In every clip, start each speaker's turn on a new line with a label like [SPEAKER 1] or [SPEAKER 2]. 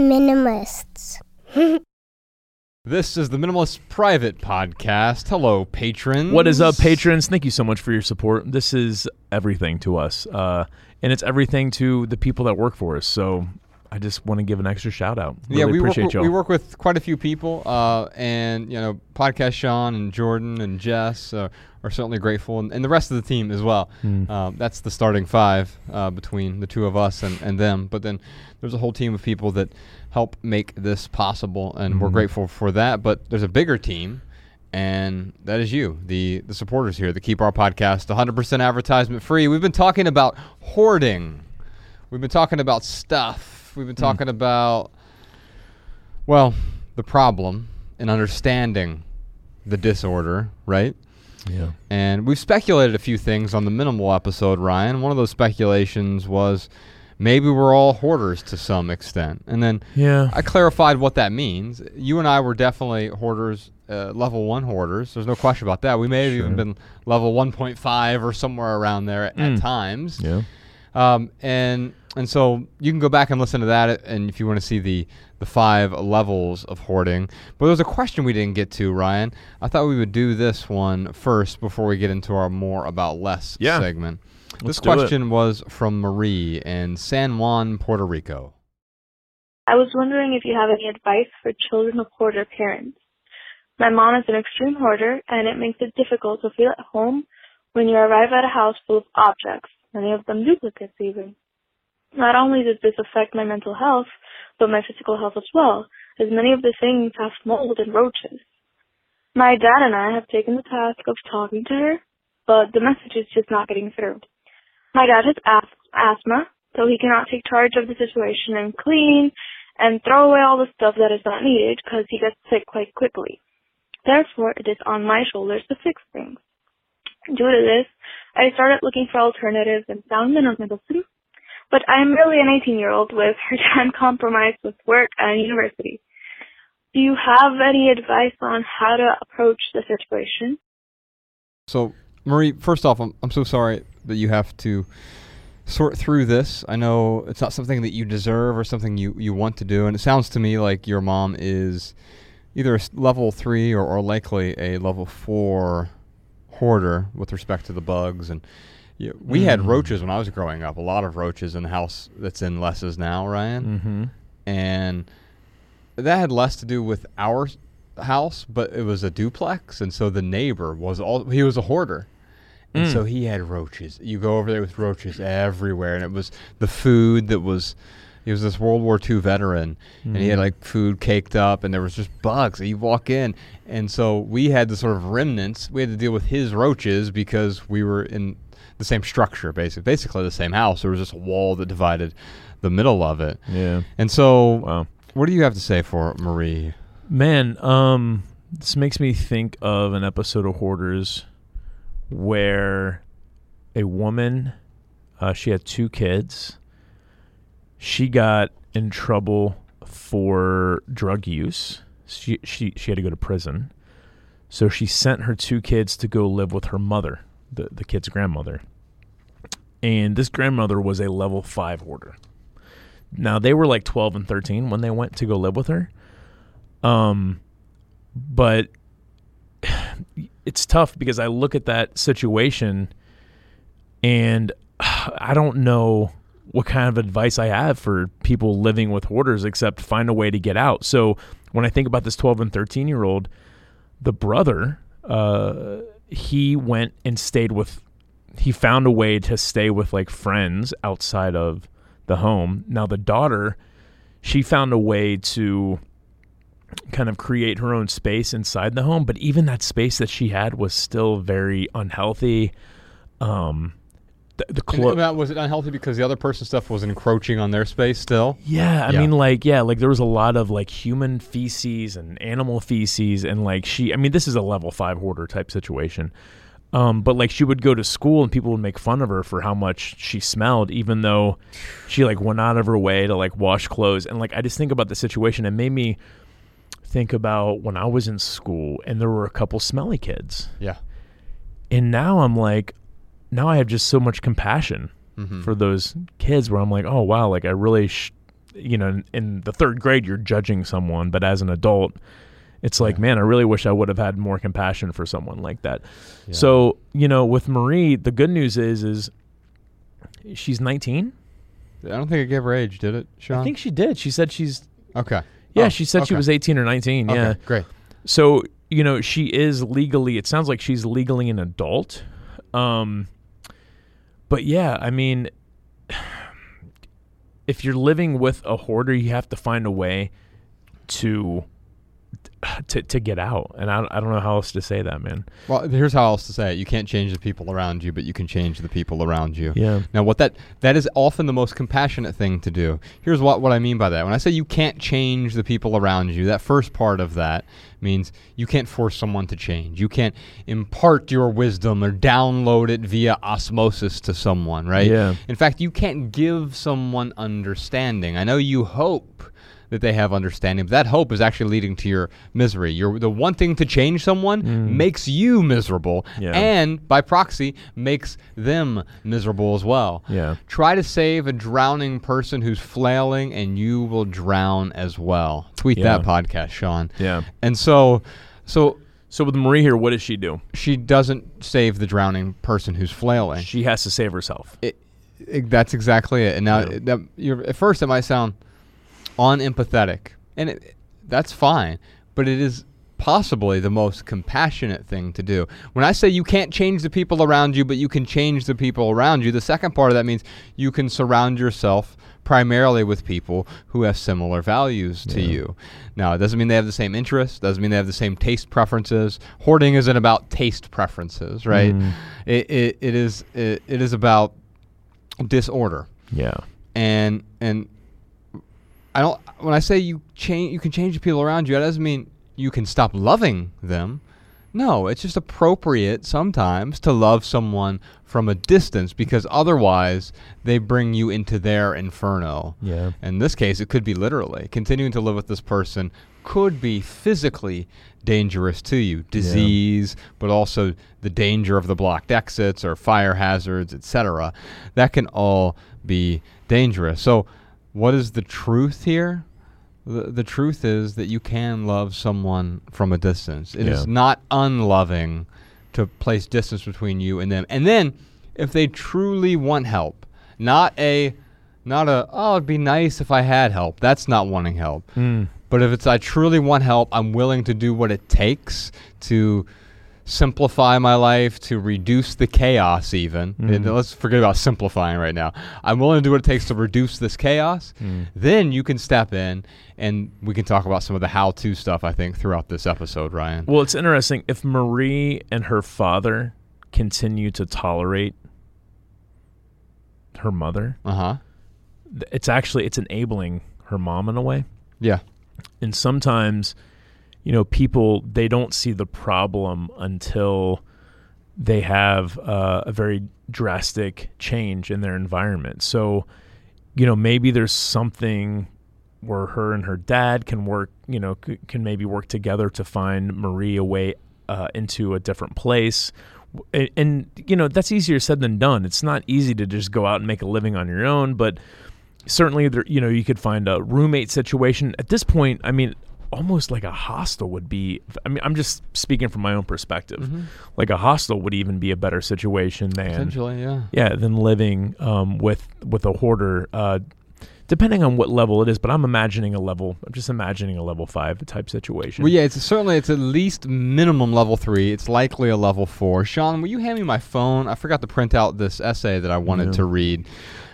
[SPEAKER 1] minimalists.
[SPEAKER 2] This is the Minimalist Private Podcast. Hello, patrons.
[SPEAKER 3] What is up, patrons? Thank you so much for your support. This is everything to us, uh, and it's everything to the people that work for us. So I just want to give an extra shout out. Really
[SPEAKER 2] yeah, we work,
[SPEAKER 3] appreciate y'all.
[SPEAKER 2] we work with quite a few people, uh, and you know, podcast Sean and Jordan and Jess uh, are certainly grateful, and, and the rest of the team as well.
[SPEAKER 3] Mm.
[SPEAKER 2] Um, that's the starting five uh, between the two of us and, and them. But then there's a whole team of people that help make this possible, and we're
[SPEAKER 3] Mhm.
[SPEAKER 2] grateful for that. But there's a bigger team, and that is you, the the supporters here that keep our podcast 100% advertisement free. We've been talking about hoarding. We've been talking about stuff. We've been talking about well, the problem and understanding the disorder, right?
[SPEAKER 3] yeah.
[SPEAKER 2] And we've speculated a few things on the minimal episode, Ryan. One of those speculations was maybe we're all hoarders to some extent. And then
[SPEAKER 3] Yeah.
[SPEAKER 2] I clarified what that means. You and I were definitely hoarders, uh, level one hoarders. There's no question about that. We may have even been level 1.5 or somewhere around there at, at
[SPEAKER 3] Mm.
[SPEAKER 2] times.
[SPEAKER 3] yeah.
[SPEAKER 2] Um, and and so you can go back and listen to that, and if you want to see the the five levels of hoarding. But there was a question we didn't get to, Ryan. I thought we would do this one first before we get into our more about less
[SPEAKER 3] Yeah.
[SPEAKER 2] segment.
[SPEAKER 3] Let's
[SPEAKER 2] this
[SPEAKER 3] do it.
[SPEAKER 2] question was from Marie in San Juan, Puerto Rico.
[SPEAKER 4] I was wondering if you have any advice for children of hoarder parents. My mom is an extreme hoarder, and it makes it difficult to feel at home when you arrive at a house full of objects, many of them duplicates even. Not only does this affect my mental health, but my physical health as well, as many of the things have mold and roaches. My dad and I have taken the task of talking to her, but the message is just not getting through. My dad has asthma, so he cannot take charge of the situation and clean and throw away all the stuff that is not needed because he gets sick quite quickly. Therefore, it is on my shoulders to fix things. Due to this, I started looking for alternatives and found minimalism, but I am really an 18 year old with her time compromised with work and university. Do you have any advice on how to approach the situation?
[SPEAKER 2] So, Marie, first off, I'm, I'm so sorry that you have to sort through this. I know it's not something that you deserve or something you, you want to do. And it sounds to me like your mom is either a level three or, or likely a level four hoarder with respect to the bugs. And you we had
[SPEAKER 3] Mm.
[SPEAKER 2] roaches when I was growing up, a lot of roaches in the house that's in Less Is Now, Ryan
[SPEAKER 3] Mm-hmm.
[SPEAKER 2] and that had less to do with our house, but it was a duplex, and so the neighbor was all he was a hoarder, and
[SPEAKER 3] Mm.
[SPEAKER 2] so he had roaches. You go over there with roaches everywhere, and it was the food that was. He was this World War II veteran, and he had
[SPEAKER 3] Mm.
[SPEAKER 2] like food caked up, and there was just bugs. You walk in, and so we had the sort of remnants. We had to deal with his roaches because we were in the same structure, basically, basically the same house. There was just a wall that divided the middle of it.
[SPEAKER 3] Yeah.
[SPEAKER 2] And so,
[SPEAKER 3] Wow.
[SPEAKER 2] what do you have to say for Marie?
[SPEAKER 3] Man, um, this makes me think of an episode of Hoarders where a woman, uh, she had two kids. She got in trouble for drug use. She she she had to go to prison, so she sent her two kids to go live with her mother, the the kid's grandmother. And this grandmother was a level five hoarder. Now they were like twelve and thirteen when they went to go live with her. Um, but it's tough because I look at that situation and I don't know what kind of advice I have for people living with hoarders except find a way to get out. So when I think about this 12 and 13 year old, the brother, uh, he went and stayed with, he found a way to stay with like friends outside of the home. Now the daughter, she found a way to kind of create her own space inside the home, but even that space that she had was still very unhealthy. Um, the, the
[SPEAKER 2] And
[SPEAKER 3] clo-
[SPEAKER 2] that- was it unhealthy because the other person's stuff was encroaching on their space still?
[SPEAKER 3] Yeah, I
[SPEAKER 2] Yeah.
[SPEAKER 3] mean, like, yeah, like there was a lot of like human feces and animal feces, and like she, I mean, this is a level five hoarder type situation. Um, but like she would go to school and people would make fun of her for how much she smelled, even though she like went out of her way to like wash clothes. And like I just think about the situation, it made me think about when I was in school and there were a couple smelly kids,
[SPEAKER 2] Yeah.
[SPEAKER 3] and now I'm like, now I have just so much compassion
[SPEAKER 2] Mhm.
[SPEAKER 3] for those kids where I'm like, oh wow, like I really sh- you know, in, in the third grade, you're judging someone, but as an adult, it's like, man, I really wish I would have had more compassion for someone like that.
[SPEAKER 2] Yeah.
[SPEAKER 3] So, you know, with Marie, the good news is, is she's 19.
[SPEAKER 2] I don't think I gave her age, did it, Sean?
[SPEAKER 3] I think she did. She said she's,
[SPEAKER 2] Okay.
[SPEAKER 3] yeah,
[SPEAKER 2] Oh,
[SPEAKER 3] she said she was 18 or 19.
[SPEAKER 2] Okay,
[SPEAKER 3] Yeah.
[SPEAKER 2] great.
[SPEAKER 3] So, you know, she is legally, it sounds like she's legally an adult. Um, but yeah, I mean, if you're living with a hoarder, you have to find a way to to to get out. And I, I don't know how else to say that, man.
[SPEAKER 2] Well, here's how else to say it. You can't change the people around you, but you can change the people around you.
[SPEAKER 3] Yeah.
[SPEAKER 2] Now, what that that is often the most compassionate thing to do. Here's what what I mean by that. When I say you can't change the people around you, that first part of that means you can't force someone to change. You can't impart your wisdom or download it via osmosis to someone, right?
[SPEAKER 3] Yeah.
[SPEAKER 2] In fact, you can't give someone understanding. I know you hope that they have understanding, but that hope is actually leading to your misery. You're the wanting to change someone mm. makes you miserable,
[SPEAKER 3] Yeah.
[SPEAKER 2] and by proxy makes them miserable as well.
[SPEAKER 3] Yeah.
[SPEAKER 2] Try to save a drowning person who's flailing, and you will drown as well. Tweet that podcast, Sean.
[SPEAKER 3] Yeah.
[SPEAKER 2] And so, so
[SPEAKER 3] So with Marie here, what does she do?
[SPEAKER 2] she doesn't save the drowning person who's flailing.
[SPEAKER 3] She has to save herself.
[SPEAKER 2] it, it- that's exactly it. And now,
[SPEAKER 3] Yeah.
[SPEAKER 2] that, you're, at first, it might sound unempathetic, and it, that's fine. But it is possibly the most compassionate thing to do. When I say you can't change the people around you, but you can change the people around you, the second part of that means you can surround yourself primarily with people who have similar values to you. Now, it doesn't mean they have the same interests, doesn't mean they have the same taste preferences. Hoarding isn't about taste preferences, right?
[SPEAKER 3] Mm.
[SPEAKER 2] It, it, it is it, it is about disorder
[SPEAKER 3] Yeah.
[SPEAKER 2] and and I don't when I say you change you can change the people around you that doesn't mean you can stop loving them. No it's just appropriate sometimes to love someone from a distance because otherwise they bring you into their inferno.
[SPEAKER 3] Yeah.
[SPEAKER 2] in this case it could be literally. Continuing to live with this person could be physically dangerous to you. Disease but also the danger of the blocked exits or fire hazards etc that can all be dangerous. So what is the truth here? The, the truth is that you can love someone from a distance. It is
[SPEAKER 3] Yeah.
[SPEAKER 2] not unloving to place distance between you and them. And then if they truly want help not a not a oh it'd be nice if i had help. That's not wanting help.
[SPEAKER 3] Mm.
[SPEAKER 2] but if it's I truly want help, I'm willing to do what it takes to simplify my life, to reduce the chaos even. And
[SPEAKER 3] Mhm.
[SPEAKER 2] let's forget about simplifying right now. I'm willing to do what it takes to reduce this chaos.
[SPEAKER 3] Mm.
[SPEAKER 2] Then you can step in and we can talk about some of the how-to stuff I think throughout this episode, Ryan.
[SPEAKER 3] Well, it's interesting. If Marie and her father continue to tolerate her mother,
[SPEAKER 2] Uh-huh.
[SPEAKER 3] it's actually it's enabling her mom in a way.
[SPEAKER 2] Yeah.
[SPEAKER 3] And sometimes, you know, people they don't see the problem until they have uh, a very drastic change in their environment. So, you know, maybe there's something where her and her dad can work, you know, c- can maybe work together to find Marie a way uh, into a different place. And, and, you know, that's easier said than done. It's not easy to just go out and make a living on your own, but certainly, there, you know, you could find a roommate situation. At this point, I mean, almost like a hostel would be. I mean, I'm just speaking from my own perspective. Like a hostel would even be a better situation than
[SPEAKER 2] Potentially, yeah.
[SPEAKER 3] yeah, than living um, with with a hoarder. Uh, depending on what level it is, but I'm imagining a level. I'm just imagining a level five type situation.
[SPEAKER 2] Well, yeah, it's certainly it's at least minimum level three. It's likely a level four. Sean, will you hand me my phone? I forgot to print out this essay that I wanted
[SPEAKER 3] Yeah.
[SPEAKER 2] to read.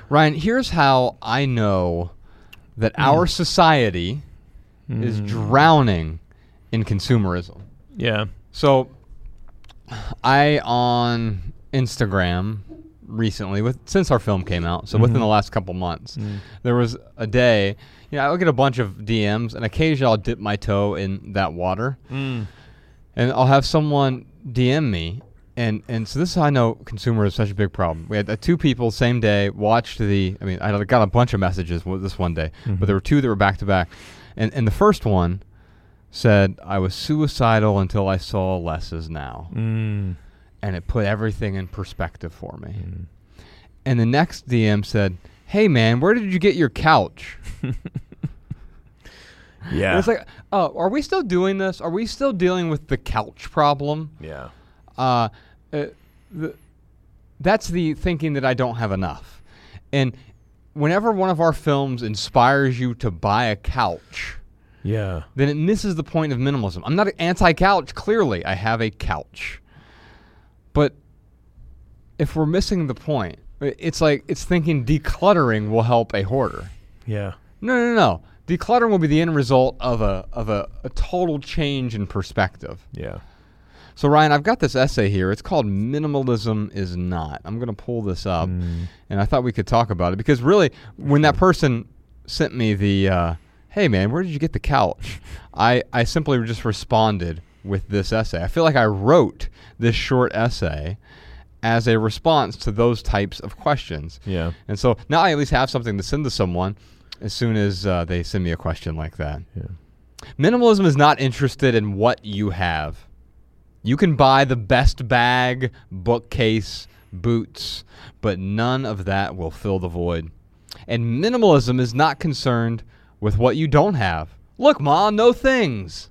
[SPEAKER 2] Ryan, here's how I know that our society is
[SPEAKER 3] Mm.
[SPEAKER 2] drowning in consumerism.
[SPEAKER 3] Yeah.
[SPEAKER 2] So, I on Instagram recently with since our film came out, so within
[SPEAKER 3] Mhm.
[SPEAKER 2] the last couple months,
[SPEAKER 3] Mm.
[SPEAKER 2] there was a day. You know, I get a bunch of DMs, and occasionally I'll dip my toe in that water,
[SPEAKER 3] Mm.
[SPEAKER 2] and I'll have someone DM me, and and so this is how I know consumer is such a big problem. We had uh, two people same day watched the. I mean, I got a bunch of messages w- this one day,
[SPEAKER 3] Mhm.
[SPEAKER 2] but there were two that were back to back, and and the first one said I was suicidal until I saw less is now,
[SPEAKER 3] Mm.
[SPEAKER 2] and it put everything in perspective for me.
[SPEAKER 3] Mm.
[SPEAKER 2] And the next DM said, "Hey man, where did you get your couch?" And
[SPEAKER 3] Yeah.
[SPEAKER 2] it's like, "Oh, are we still doing this? Are we still dealing with the couch problem?"
[SPEAKER 3] yeah.
[SPEAKER 2] uh, uh, the, that's the thinking that I don't have enough. And whenever one of our films inspires you to buy a couch,
[SPEAKER 3] Yeah.
[SPEAKER 2] then it misses the point of minimalism. I'm not anti couch, clearly, I have a couch. But if we're missing the point, it's like it's thinking decluttering will help a hoarder.
[SPEAKER 3] Yeah.
[SPEAKER 2] No, no, no. Decluttering will be the end result of a of a, a total change in perspective.
[SPEAKER 3] Yeah.
[SPEAKER 2] So Ryan, I've got this essay here. It's called "Minimalism is Not." I'm going to pull this up,
[SPEAKER 3] Mm.
[SPEAKER 2] and I thought we could talk about it because really, when that person sent me the, uh, "Hey man, where did you get the couch?" I I simply just responded with this essay. I feel like I wrote this short essay as a response to those types of questions.
[SPEAKER 3] Yeah.
[SPEAKER 2] And so now I at least have something to send to someone as soon as uh, they send me a question like that.
[SPEAKER 3] Yeah.
[SPEAKER 2] Minimalism is not interested in what you have. You can buy the best bag, bookcase, boots, but none of that will fill the void. And minimalism is not concerned with what you don't have. Look, Ma, no things.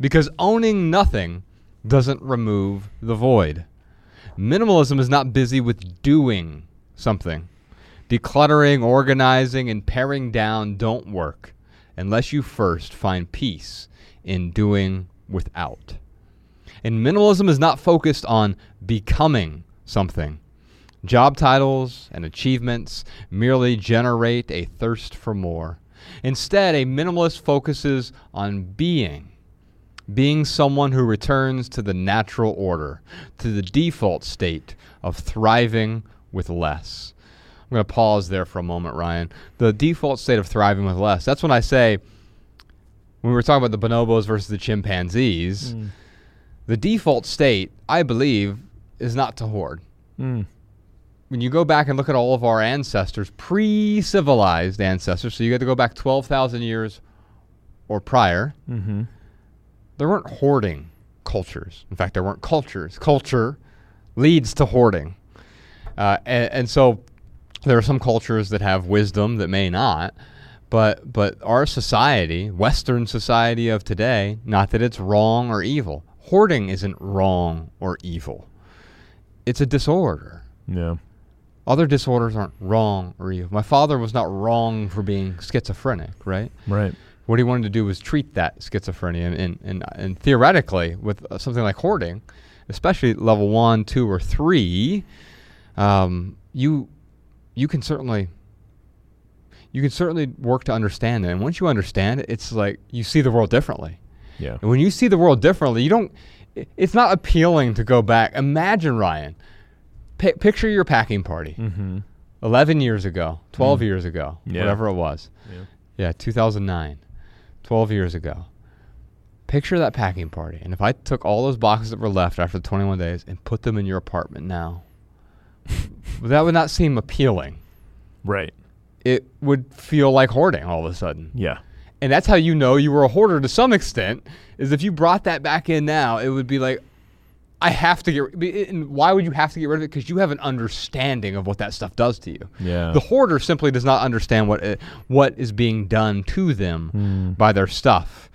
[SPEAKER 2] Because owning nothing doesn't remove the void. Minimalism is not busy with doing something. Decluttering, organizing, and paring down don't work unless you first find peace in doing without. And minimalism is not focused on becoming something. Job titles and achievements merely generate a thirst for more. Instead, a minimalist focuses on being being someone who returns to the natural order, to the default state of thriving with less. I'm going to pause there for a moment, Ryan. The default state of thriving with less. That's when I say, when we were talking about the bonobos versus the chimpanzees, mm. The default state, I believe, is not to hoard.
[SPEAKER 3] Mm.
[SPEAKER 2] When you go back and look at all of our ancestors, pre civilized ancestors, so you got to go back 12,000 years or prior,
[SPEAKER 3] Mm-hmm.
[SPEAKER 2] there weren't hoarding cultures. In fact, there weren't cultures. Culture leads to hoarding. Uh, and, and so there are some cultures that have wisdom that may not. But, but our society, Western society of today, not that it's wrong or evil. Hoarding isn't wrong or evil. It's a disorder.
[SPEAKER 3] Yeah.
[SPEAKER 2] Other disorders aren't wrong or evil. My father was not wrong for being schizophrenic, right?
[SPEAKER 3] Right.
[SPEAKER 2] what he wanted to do was treat that schizophrenia and and, and, and theoretically with uh, something like hoarding especially level one two or three um, you you can certainly you can certainly work to understand it and once you understand it it's like you see the world differently
[SPEAKER 3] Yeah.
[SPEAKER 2] and when you see the world differently you don't it's not appealing to go back imagine ryan pi picture your packing party
[SPEAKER 3] Mm-hmm.
[SPEAKER 2] 11 years ago 12 years ago
[SPEAKER 3] Yeah.
[SPEAKER 2] whatever it was
[SPEAKER 3] Yeah.
[SPEAKER 2] yeah, 2009, 12 years ago. Picture that packing party. And if I took all those boxes that were left after the 21 days and put them in your apartment now, that would not seem appealing.
[SPEAKER 3] Right.
[SPEAKER 2] It would feel like hoarding all of a sudden.
[SPEAKER 3] Yeah.
[SPEAKER 2] And that's how you know you were a hoarder to some extent, is if you brought that back in now, it would be like, I have to get rid And why would you have to get rid of it? Because you have an understanding of what that stuff does to you.
[SPEAKER 3] Yeah.
[SPEAKER 2] The hoarder simply does not understand what it, what is being done to them hmm. by their stuff.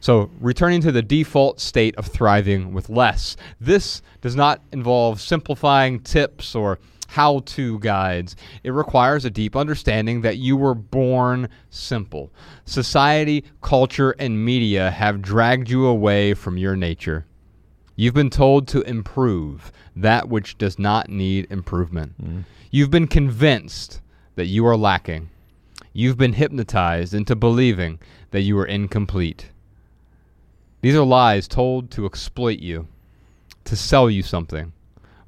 [SPEAKER 2] So, returning to the default state of thriving with less. This does not involve simplifying tips or how to guides. It requires a deep understanding that you were born simple. Society, culture, and media have dragged you away from your nature. You've been told to improve that which does not need improvement. Mm-hmm. You've been convinced that you are lacking. You've been hypnotized into believing that you are incomplete. These are lies told to exploit you, to sell you something.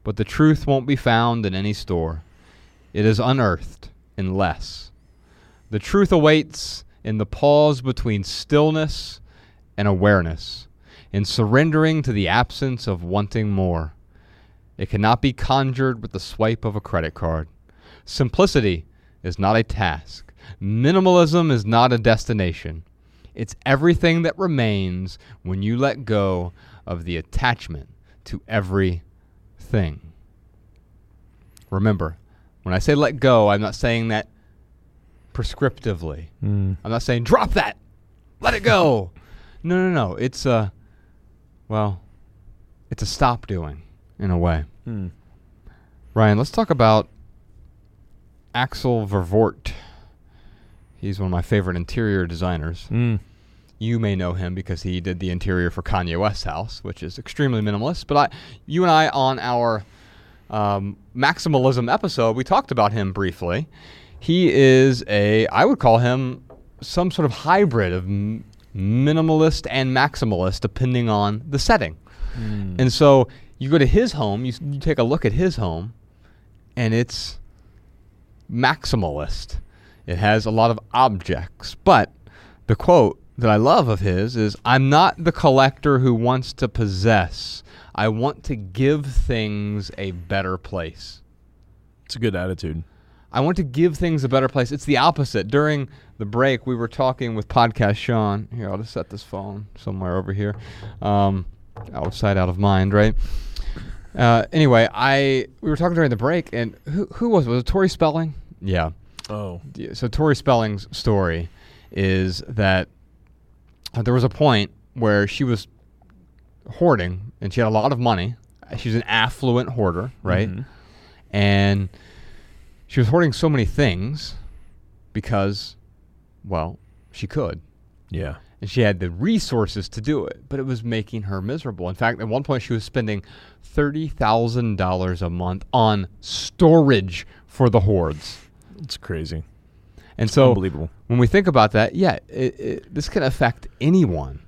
[SPEAKER 2] But the truth won't be found in any store. It is unearthed in less. The truth awaits in the pause between stillness and awareness, in surrendering to the absence of wanting more. It cannot be conjured with the swipe of a credit card. Simplicity is not a task. Minimalism is not a destination. It's everything that remains when you let go of the attachment to everything. Remember, When I say let go, I'm not saying that prescriptively.
[SPEAKER 3] Mm.
[SPEAKER 2] I'm not saying drop that, let it go. no, no, no. It's a, well, it's a stop doing in a way.
[SPEAKER 3] Mm.
[SPEAKER 2] Ryan, let's talk about Axel Vervoordt. He's one of my favorite interior designers.
[SPEAKER 3] Mm.
[SPEAKER 2] You may know him because he did the interior for Kanye West's house, which is extremely minimalist. But I, you and I, on our um, maximalism episode, we talked about him briefly. He is a, I would call him some sort of hybrid of m- minimalist and maximalist, depending on the setting.
[SPEAKER 3] Mm.
[SPEAKER 2] And so you go to his home, you, you take a look at his home, and it's maximalist. It has a lot of objects. But the quote that I love of his is I'm not the collector who wants to possess, I want to give things a better place.
[SPEAKER 3] It's a good attitude.
[SPEAKER 2] I want to give things a better place. It's the opposite. During the break, we were talking with podcast Sean. Here, I'll just set this phone somewhere over here, um, outside, out of mind, right? Uh, anyway, I we were talking during the break, and who who was it? was it Tori Spelling? Yeah.
[SPEAKER 3] Oh.
[SPEAKER 2] So Tori Spelling's story is that there was a point where she was hoarding, and she had a lot of money. She's an affluent hoarder, right?
[SPEAKER 3] Mhm.
[SPEAKER 2] and she was hoarding so many things because, well, she could.
[SPEAKER 3] Yeah.
[SPEAKER 2] And she had the resources to do it, but it was making her miserable. In fact, at one point, she was spending $30,000 a month on storage for the hoards.
[SPEAKER 3] It's crazy.
[SPEAKER 2] And so,
[SPEAKER 3] Unbelievable.
[SPEAKER 2] When we think about that, yeah, it, it, this can affect anyone.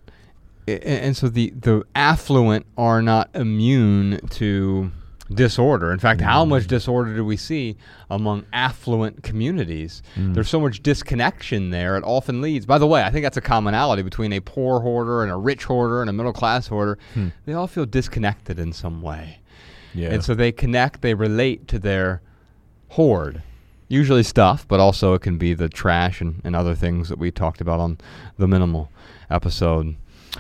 [SPEAKER 2] I- a- and so the, the affluent are not immune to disorder. In fact, how much disorder do we see among affluent communities?
[SPEAKER 3] Mm.
[SPEAKER 2] There's so much disconnection there. It often leads. By the way, I think that's a commonality between a poor hoarder and a rich hoarder and a middle class hoarder.
[SPEAKER 3] Hmm.
[SPEAKER 2] They all feel disconnected in some way.
[SPEAKER 3] Yeah.
[SPEAKER 2] And so they connect, they relate to their hoard. Usually stuff, but also it can be the trash and, and other things that we talked about on the minimal episode.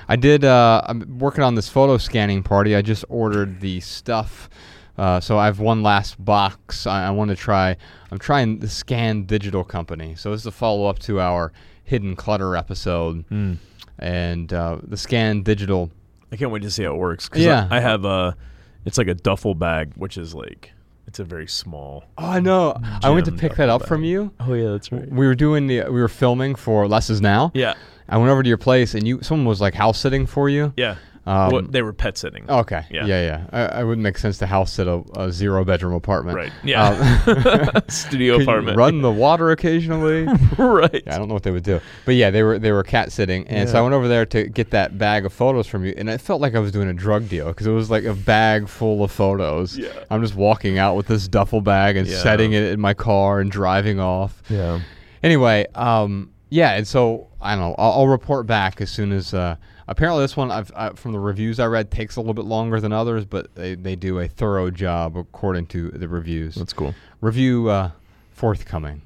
[SPEAKER 2] I did, uh, I'm working on this photo scanning party. I just ordered the stuff. Uh, so I have one last box. I, I want to try. I'm trying the Scan Digital Company. So this is a follow up to our Hidden Clutter episode.
[SPEAKER 3] Mm.
[SPEAKER 2] And uh, the Scan Digital
[SPEAKER 3] I can't wait to see how it works. 'cause
[SPEAKER 2] Yeah.
[SPEAKER 3] I, I have a. It's like a duffel bag, which is like it's a very small.
[SPEAKER 2] Oh, I know. I went to
[SPEAKER 3] Gem
[SPEAKER 2] pick that up from you.
[SPEAKER 3] Oh yeah, that's right.
[SPEAKER 2] We were doing the we were filming for Less Is Now.
[SPEAKER 3] Yeah.
[SPEAKER 2] I went over to your place and you someone was like house sitting for you.
[SPEAKER 3] Yeah.
[SPEAKER 2] Um,
[SPEAKER 3] well, they were pet sitting.
[SPEAKER 2] Okay.
[SPEAKER 3] Yeah.
[SPEAKER 2] Yeah, yeah. I, I wouldn't make sense to house sit a, a zero bedroom apartment.
[SPEAKER 3] Right. Yeah.
[SPEAKER 2] Um,
[SPEAKER 3] Studio apartment.
[SPEAKER 2] Run the water occasionally.
[SPEAKER 3] right.
[SPEAKER 2] Yeah, I don't know what they would do, but yeah, they were they were cat sitting, and so I went over there to get that bag of photos from you, and it felt like I was doing a drug deal because it was like a bag full of photos.
[SPEAKER 3] Yeah.
[SPEAKER 2] I'm just walking out with this duffel bag and
[SPEAKER 3] Yeah.
[SPEAKER 2] setting it in my car and driving off.
[SPEAKER 3] Yeah.
[SPEAKER 2] Anyway, um, yeah, and so I don't know. I'll, I'll report back as soon as. Uh, apparently, this one I've I, from the reviews I read takes a little bit longer than others, but they, they do a thorough job according to the reviews.
[SPEAKER 3] That's cool.
[SPEAKER 2] Review uh, forthcoming.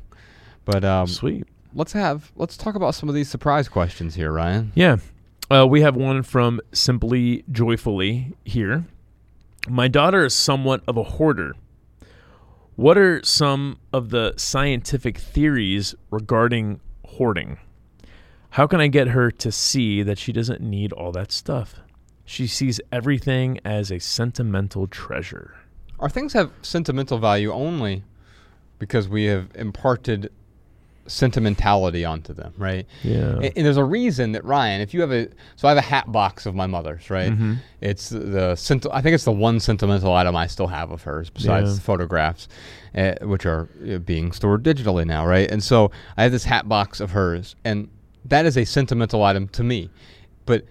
[SPEAKER 2] But um,
[SPEAKER 3] Sweet.
[SPEAKER 2] let's have let's talk about some of these surprise questions here, Ryan.
[SPEAKER 3] Yeah. Uh, we have one from Simply Joyfully here. My daughter is somewhat of a hoarder. What are some of the scientific theories regarding hoarding? How can I get her to see that she doesn't need all that stuff? She sees everything as a sentimental treasure.
[SPEAKER 2] Our things have sentimental value only because we have imparted sentimentality onto them, right?
[SPEAKER 3] Yeah.
[SPEAKER 2] And, and there's a reason that Ryan, if you have a, so I have a hat box of my mother's, right?
[SPEAKER 3] Mm-hmm.
[SPEAKER 2] It's the sent- I think it's the one sentimental item I still have of hers besides
[SPEAKER 3] Yeah.
[SPEAKER 2] photographs, uh, which are uh, being stored digitally now, right? And so I have this hat box of hers, and that is a sentimental item to me, but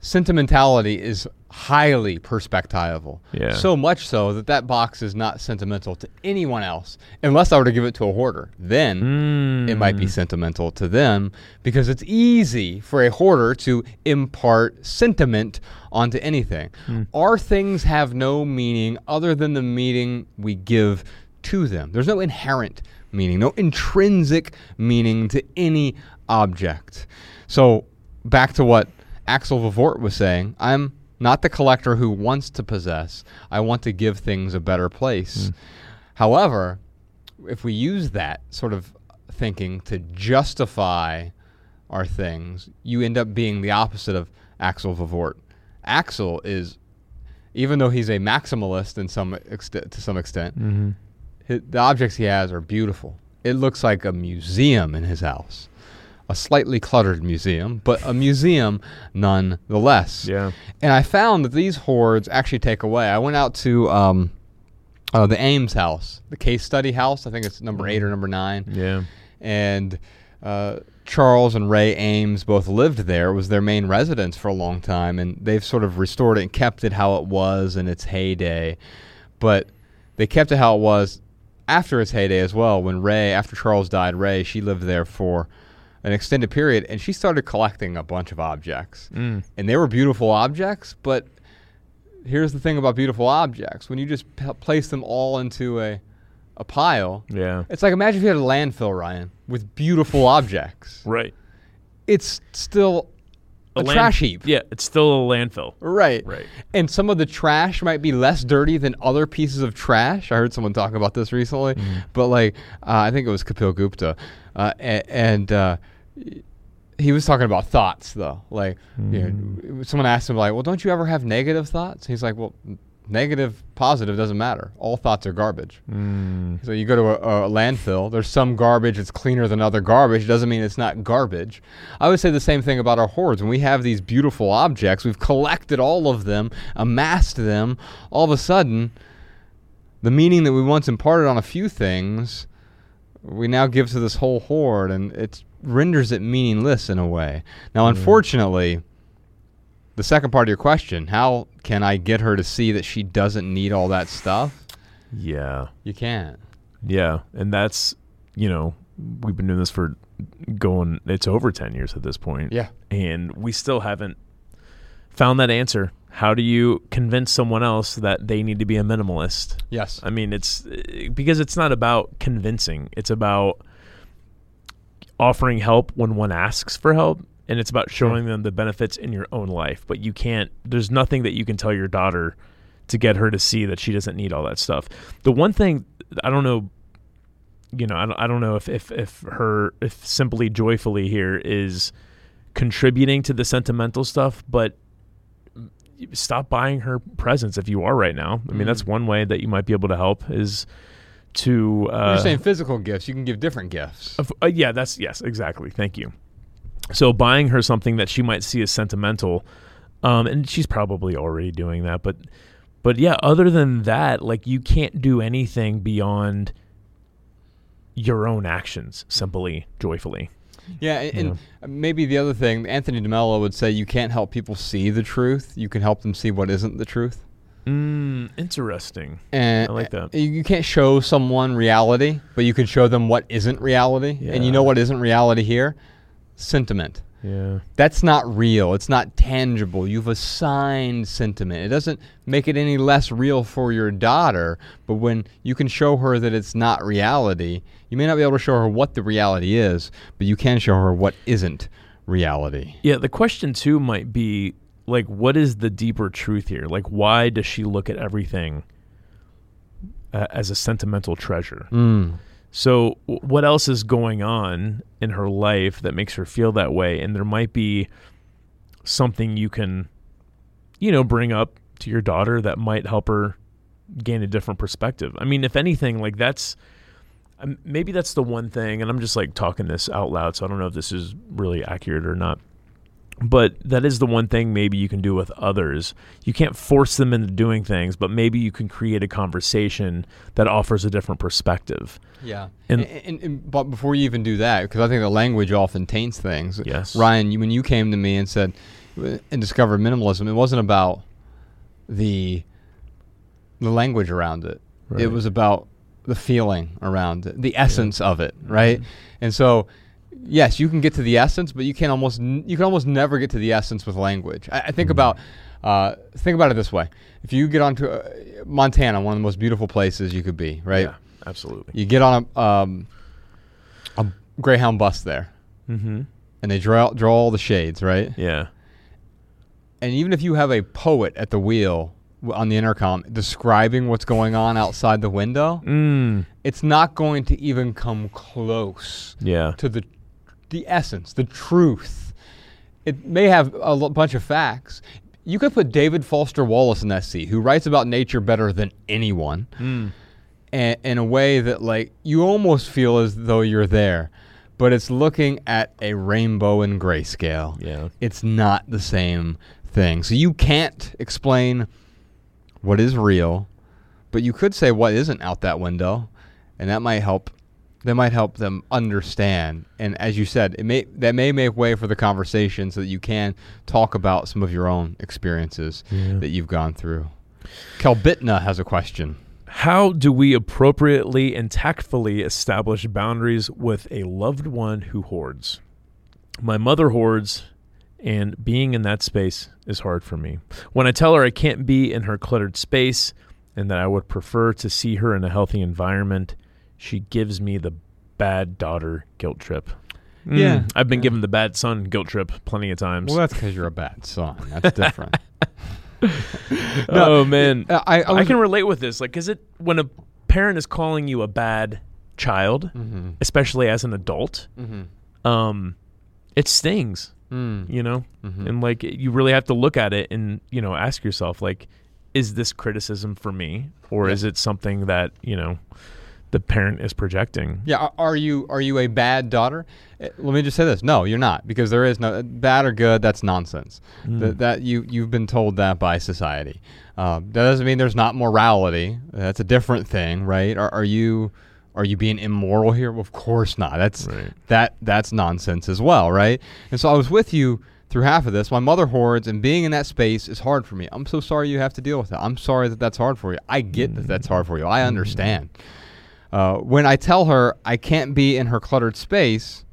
[SPEAKER 2] sentimentality is highly perspectival.
[SPEAKER 3] Yeah.
[SPEAKER 2] So much so that that box is not sentimental to anyone else unless I were to give it to a hoarder. Then it might be
[SPEAKER 3] Mm.
[SPEAKER 2] sentimental to them because it's easy for a hoarder to impart sentiment onto anything. Our things have no meaning other than the meaning we give to them. There's no inherent meaning, no intrinsic meaning to any object. So, back to what Axel Vervoordt was saying, I'm not the collector who wants to possess. I want to give things a better place. However, if we use that sort of thinking to justify our things, you end up being the opposite of Axel Vervoordt. Axel is, even though he's a maximalist in some extent, to some extent,
[SPEAKER 3] Mm-hmm.
[SPEAKER 2] hi the objects he has are beautiful. It looks like a museum in his house, a slightly cluttered museum, but a museum nonetheless.
[SPEAKER 3] Yeah.
[SPEAKER 2] And I found that these hoards actually take away. I went out to um, uh, the Eames house, the case study house. I think it's number eight or number nine.
[SPEAKER 3] Yeah.
[SPEAKER 2] And uh, Charles and Ray Eames both lived there. It was their main residence for a long time. And they've sort of restored it and kept it how it was in its heyday. But they kept it how it was after its heyday as well. When Ray, after Charles died, Ray, she lived there for an extended period and she started collecting a bunch of objects
[SPEAKER 3] Mm.
[SPEAKER 2] and they were beautiful objects. But here's the thing about beautiful objects: when you just p- place them all into a a pile,
[SPEAKER 3] Yeah.
[SPEAKER 2] it's like imagine if you had a landfill, Ryan, with beautiful objects.
[SPEAKER 3] Right.
[SPEAKER 2] It's still a,
[SPEAKER 3] land-
[SPEAKER 2] trash heap.
[SPEAKER 3] Yeah, it's still a landfill.
[SPEAKER 2] Right.
[SPEAKER 3] Right.
[SPEAKER 2] And some of the trash might be less dirty than other pieces of trash. I heard someone talk about this recently,
[SPEAKER 3] Mm-hmm.
[SPEAKER 2] but like uh, I think it was Kapil Gupta, uh, a- and uh, he was talking about thoughts though. Like,
[SPEAKER 3] Mm-hmm.
[SPEAKER 2] know, someone asked him like, "Well, don't you ever have negative thoughts?" He's like, "Well, negative, positive doesn't matter. All thoughts are garbage."
[SPEAKER 3] Mm.
[SPEAKER 2] So you go to a, a landfill. There's some garbage that's cleaner than other garbage. Doesn't mean it's not garbage. I would say the same thing about our hoards. When we have these beautiful objects, we've collected all of them, amassed them. All of a sudden, the meaning that we once imparted on a few things, we now give to this whole hoard, and it renders it meaningless in a way. Now, mm. unfortunately. The second part of your question, how can I get her to see that she doesn't need all that stuff?
[SPEAKER 3] Yeah.
[SPEAKER 2] You can't.
[SPEAKER 3] Yeah. And that's, you know, we've been doing this for going, it's over 10 years at this point.
[SPEAKER 2] Yeah.
[SPEAKER 3] And we still haven't found that answer. How do you convince someone else that they need to be a minimalist?
[SPEAKER 2] Yes.
[SPEAKER 3] I mean, it's because it's not about convincing, it's about offering help when one asks for help. And it's about showing them the benefits in your own life. But you can't, there's nothing that you can tell your daughter to get her to see that she doesn't need all that stuff. The one thing, I don't know, you know, I don't, I don't know if, if, if her, if simply joyfully here is contributing to the sentimental stuff, but stop buying her presents if you are right now. I mean, that's mm. one way that you might be able to help is to. Uh,
[SPEAKER 2] You're saying physical gifts. You can give different gifts.
[SPEAKER 3] uh, yeah, that's yes, exactly. Thank you. So buying her something that she might see as sentimental, um, and she's probably already doing that, but but yeah, other than that, like you can't do anything beyond your own actions, simply joyfully.
[SPEAKER 2] Yeah, and,
[SPEAKER 3] Yeah.
[SPEAKER 2] and maybe the other thing, Anthony DeMello would say you can't help people see the truth. You can help them see what isn't the truth.
[SPEAKER 3] Mm, interesting.
[SPEAKER 2] And
[SPEAKER 3] I like that.
[SPEAKER 2] You, you can't show someone reality, but you can show them what isn't reality. And you know what isn't reality here? Sentiment.
[SPEAKER 3] Yeah.
[SPEAKER 2] That's not real. It's not tangible. You've assigned sentiment. It doesn't make it any less real for your daughter, but when you can show her that it's not reality, you may not be able to show her what the reality is, but you can show her what isn't reality.
[SPEAKER 3] Yeah, the question too might be like, what is the deeper truth here? Like, why does she look at everything uh, as a sentimental treasure?
[SPEAKER 2] Mm.
[SPEAKER 3] So, w- what else is going on in her life that makes her feel that way? And there might be something you can, you know, bring up to your daughter that might help her gain a different perspective. I mean, if anything, like that's um, maybe that's the one thing, and I'm just like talking this out loud, so I don't know if this is really accurate or not. But that is the one thing maybe you can do with others. You can't force them into doing things, but maybe you can create a conversation that offers a different perspective.
[SPEAKER 2] Yeah.
[SPEAKER 3] And-
[SPEAKER 2] And, and, and- but before you even do that, because I think the language often taints things.
[SPEAKER 3] Yes.
[SPEAKER 2] Ryan, you, when you came to me and said and discovered minimalism, it wasn't about the the language around it.
[SPEAKER 3] Right.
[SPEAKER 2] It was about the feeling around it, the essence of it, mm-hmm. right? And so, yes, you can get to the essence, but you can almost n- you can almost never get to the essence with language. I, I think about uh, think about it this way: if you get onto uh, Montana, one of the most beautiful places you could be, right?
[SPEAKER 3] Yeah, absolutely.
[SPEAKER 2] You get on a um, a Greyhound bus there,
[SPEAKER 3] Mm-hmm.
[SPEAKER 2] and they draw draw all the shades, right?
[SPEAKER 3] Yeah.
[SPEAKER 2] And even if you have a poet at the wheel on the intercom describing what's going on outside the window,
[SPEAKER 3] Mm.
[SPEAKER 2] it's not going to even come close
[SPEAKER 3] Yeah.
[SPEAKER 2] to the the essence, the truth. It may have a l- bunch of facts. You could put David Foster Wallace in that seat, who writes about nature better than anyone,
[SPEAKER 3] Mm.
[SPEAKER 2] a- in a way that like you almost feel as though you're there, but it's looking at a rainbow in grayscale.
[SPEAKER 3] Yeah.
[SPEAKER 2] It's not the same thing. So you can't explain what is real, but you could say what isn't out that window, and that might help. That might help them understand. And as you said, it may that may make way for the conversation so that you can talk about some of your own experiences
[SPEAKER 3] Yeah.
[SPEAKER 2] that you've gone through. Kelbitna has a question.
[SPEAKER 3] How do we appropriately and tactfully establish boundaries with a loved one who hoards? My mother hoards, and being in that space is hard for me. When I tell her I can't be in her cluttered space and that I would prefer to see her in a healthy environment, she gives me the bad daughter guilt trip. Mm,
[SPEAKER 2] Yeah.
[SPEAKER 3] I've been
[SPEAKER 2] Yeah.
[SPEAKER 3] given the bad son guilt trip plenty of times.
[SPEAKER 2] Well, that's because you're a bad son. That's different.
[SPEAKER 3] oh man,
[SPEAKER 2] Uh, I, I,
[SPEAKER 3] I can relate with this. Like, is it when a parent is calling you a bad child,
[SPEAKER 2] Mhm,
[SPEAKER 3] especially as an adult,
[SPEAKER 2] mhm,
[SPEAKER 3] um, it stings,
[SPEAKER 2] mm,
[SPEAKER 3] you know?
[SPEAKER 2] mhm.
[SPEAKER 3] And like, you really have to look at it and, you know, ask yourself, like, is this criticism for me or
[SPEAKER 2] Yeah.
[SPEAKER 3] is it something that, you know, the parent is projecting?
[SPEAKER 2] Yeah, are- you are you a bad daughter? Uh, Let me just say this: No, you're not, because there is no uh, bad or good. That's nonsense.
[SPEAKER 3] Mm.
[SPEAKER 2] That, that you you've been told that by society. Um, that doesn't mean there's not morality. That's a different thing, right? Are, are you are you being immoral here? Well, of course not. That's
[SPEAKER 3] Right.
[SPEAKER 2] that that's nonsense as well, right? And so I was with you through half of this. My mother hoards, and being in that space is hard for me. I'm so sorry you have to deal with that. I'm sorry that that's hard for you. I get that that's hard for you. I understand. Uh, when I tell her I can't be in her cluttered space,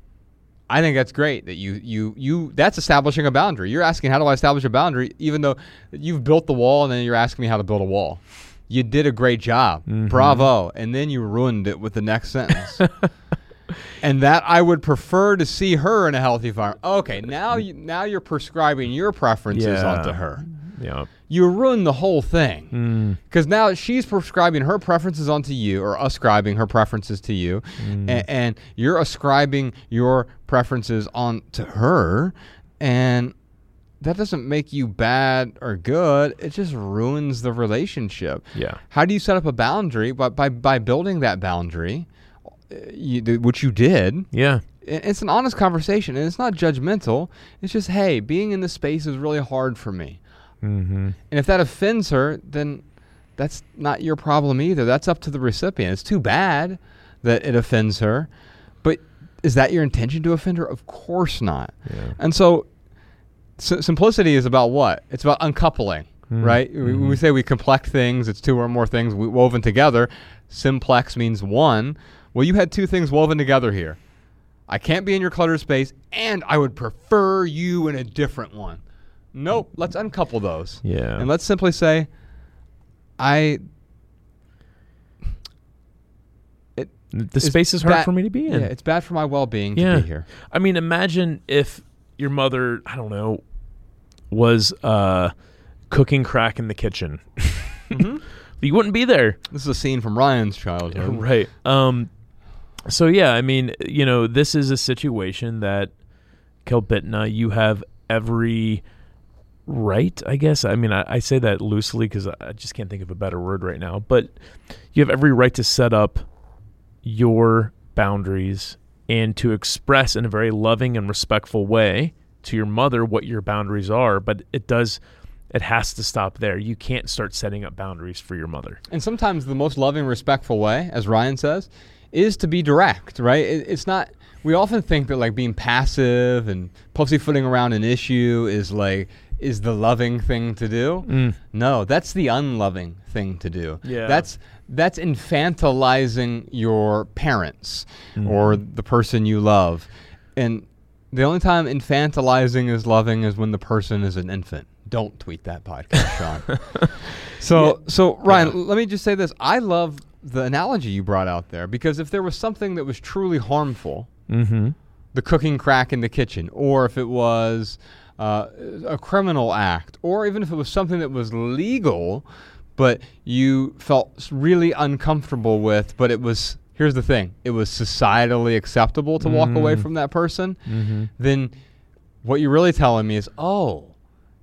[SPEAKER 2] I think that's great that you you you that's establishing a boundary. You're asking how do I establish a boundary, even though you've built the wall, and then you're asking me how to build a wall. You did a great job,
[SPEAKER 3] Mhm.
[SPEAKER 2] bravo, and then you ruined it with the next sentence. and that I would prefer to see her in a healthy environment. Okay, now you now you're prescribing your preferences
[SPEAKER 3] Yeah.
[SPEAKER 2] onto her.
[SPEAKER 3] Yeah.
[SPEAKER 2] You ruin the whole thing.
[SPEAKER 3] Mm.
[SPEAKER 2] Because now she's prescribing her preferences onto you, or ascribing her preferences to you,
[SPEAKER 3] Mm.
[SPEAKER 2] a- and, you're ascribing your preferences onto her, and that doesn't make you bad or good. It just ruins the relationship.
[SPEAKER 3] Yeah.
[SPEAKER 2] How do you set up a boundary? By by, by building that boundary, uh, you, which you did.
[SPEAKER 3] Yeah.
[SPEAKER 2] It's an honest conversation, and it's not judgmental. It's just, hey, being in this space is really hard for me.
[SPEAKER 3] Mm-hmm.
[SPEAKER 2] And if that offends her, then that's not your problem either. That's up to the recipient. It's too bad that it offends her. But is that your intention to offend her? Of course not.
[SPEAKER 3] Yeah.
[SPEAKER 2] And so si- simplicity is about what? It's about uncoupling,
[SPEAKER 3] Mm.
[SPEAKER 2] right? We- When we
[SPEAKER 3] Mhm.
[SPEAKER 2] say we complex things, it's two or more things woven together. Simplex means one. Well, you had two things woven together here. I can't be in your cluttered space, and I would prefer you in a different one. Nope. Let's uncouple those.
[SPEAKER 3] Yeah.
[SPEAKER 2] And let's simply say, I. It,
[SPEAKER 3] the space is hard
[SPEAKER 2] bad-
[SPEAKER 3] for me to be in.
[SPEAKER 2] Yeah, it's bad for my well-being
[SPEAKER 3] Yeah.
[SPEAKER 2] to be here.
[SPEAKER 3] I mean, imagine if your mother, I don't know, was uh, cooking crack in the kitchen.
[SPEAKER 2] Mhm.
[SPEAKER 3] You wouldn't be there.
[SPEAKER 2] This is a scene from Ryan's childhood.
[SPEAKER 3] Right. Um so yeah, I mean, you know, this is a situation that Kelbitna, you have every right, I guess. I mean, I, I say that loosely because I just can't think of a better word right now. But you have every right to set up your boundaries and to express in a very loving and respectful way to your mother what your boundaries are. But it does, it has to stop there. You can't start setting up boundaries for your mother.
[SPEAKER 2] And sometimes the most loving, respectful way, as Ryan says, is to be direct, right? It, it's not. We often think that like being passive and pussyfooting around an issue is like is the loving thing to do.
[SPEAKER 3] Mm.
[SPEAKER 2] No, that's the unloving thing to do.
[SPEAKER 3] Yeah.
[SPEAKER 2] That's that's infantilizing your parents
[SPEAKER 3] Mm-hmm.
[SPEAKER 2] or the person you love. And the only time infantilizing is loving is when the person is an infant. Don't tweet that podcast, Sean. so so Ryan,
[SPEAKER 3] Yeah.
[SPEAKER 2] let me just say this. I love the analogy you brought out there because if there was something that was truly harmful,
[SPEAKER 3] Mm-hmm.
[SPEAKER 2] the cooking crack in the kitchen, or if it was uh, a criminal act, or even if it was something that was legal, but you felt really uncomfortable with, but it was. Here's the thing: it was societally acceptable to walk away
[SPEAKER 3] Mm.
[SPEAKER 2] from that person.
[SPEAKER 3] Mm-hmm.
[SPEAKER 2] Then, what you're really telling me is, oh,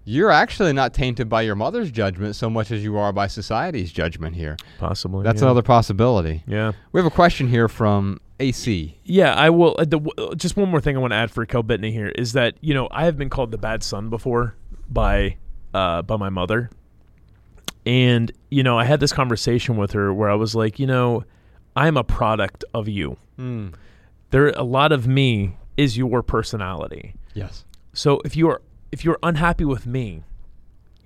[SPEAKER 2] you're actually not tainted by your mother's judgment so much as you are by society's judgment here.
[SPEAKER 3] Possibly.
[SPEAKER 2] That's
[SPEAKER 3] yeah.
[SPEAKER 2] another possibility.
[SPEAKER 3] Yeah.
[SPEAKER 2] We have a question here from AC.
[SPEAKER 3] Yeah, I will. Uh, the, w- just one more thing I want to add for Kel Bitney here is that you know I have been called the bad son before by uh, by my mother, and you know I had this conversation with her where I was like, you know, I'm a product of you.
[SPEAKER 2] Mm.
[SPEAKER 3] There, a lot of me is your personality.
[SPEAKER 2] Yes.
[SPEAKER 3] So if you are if you're unhappy with me,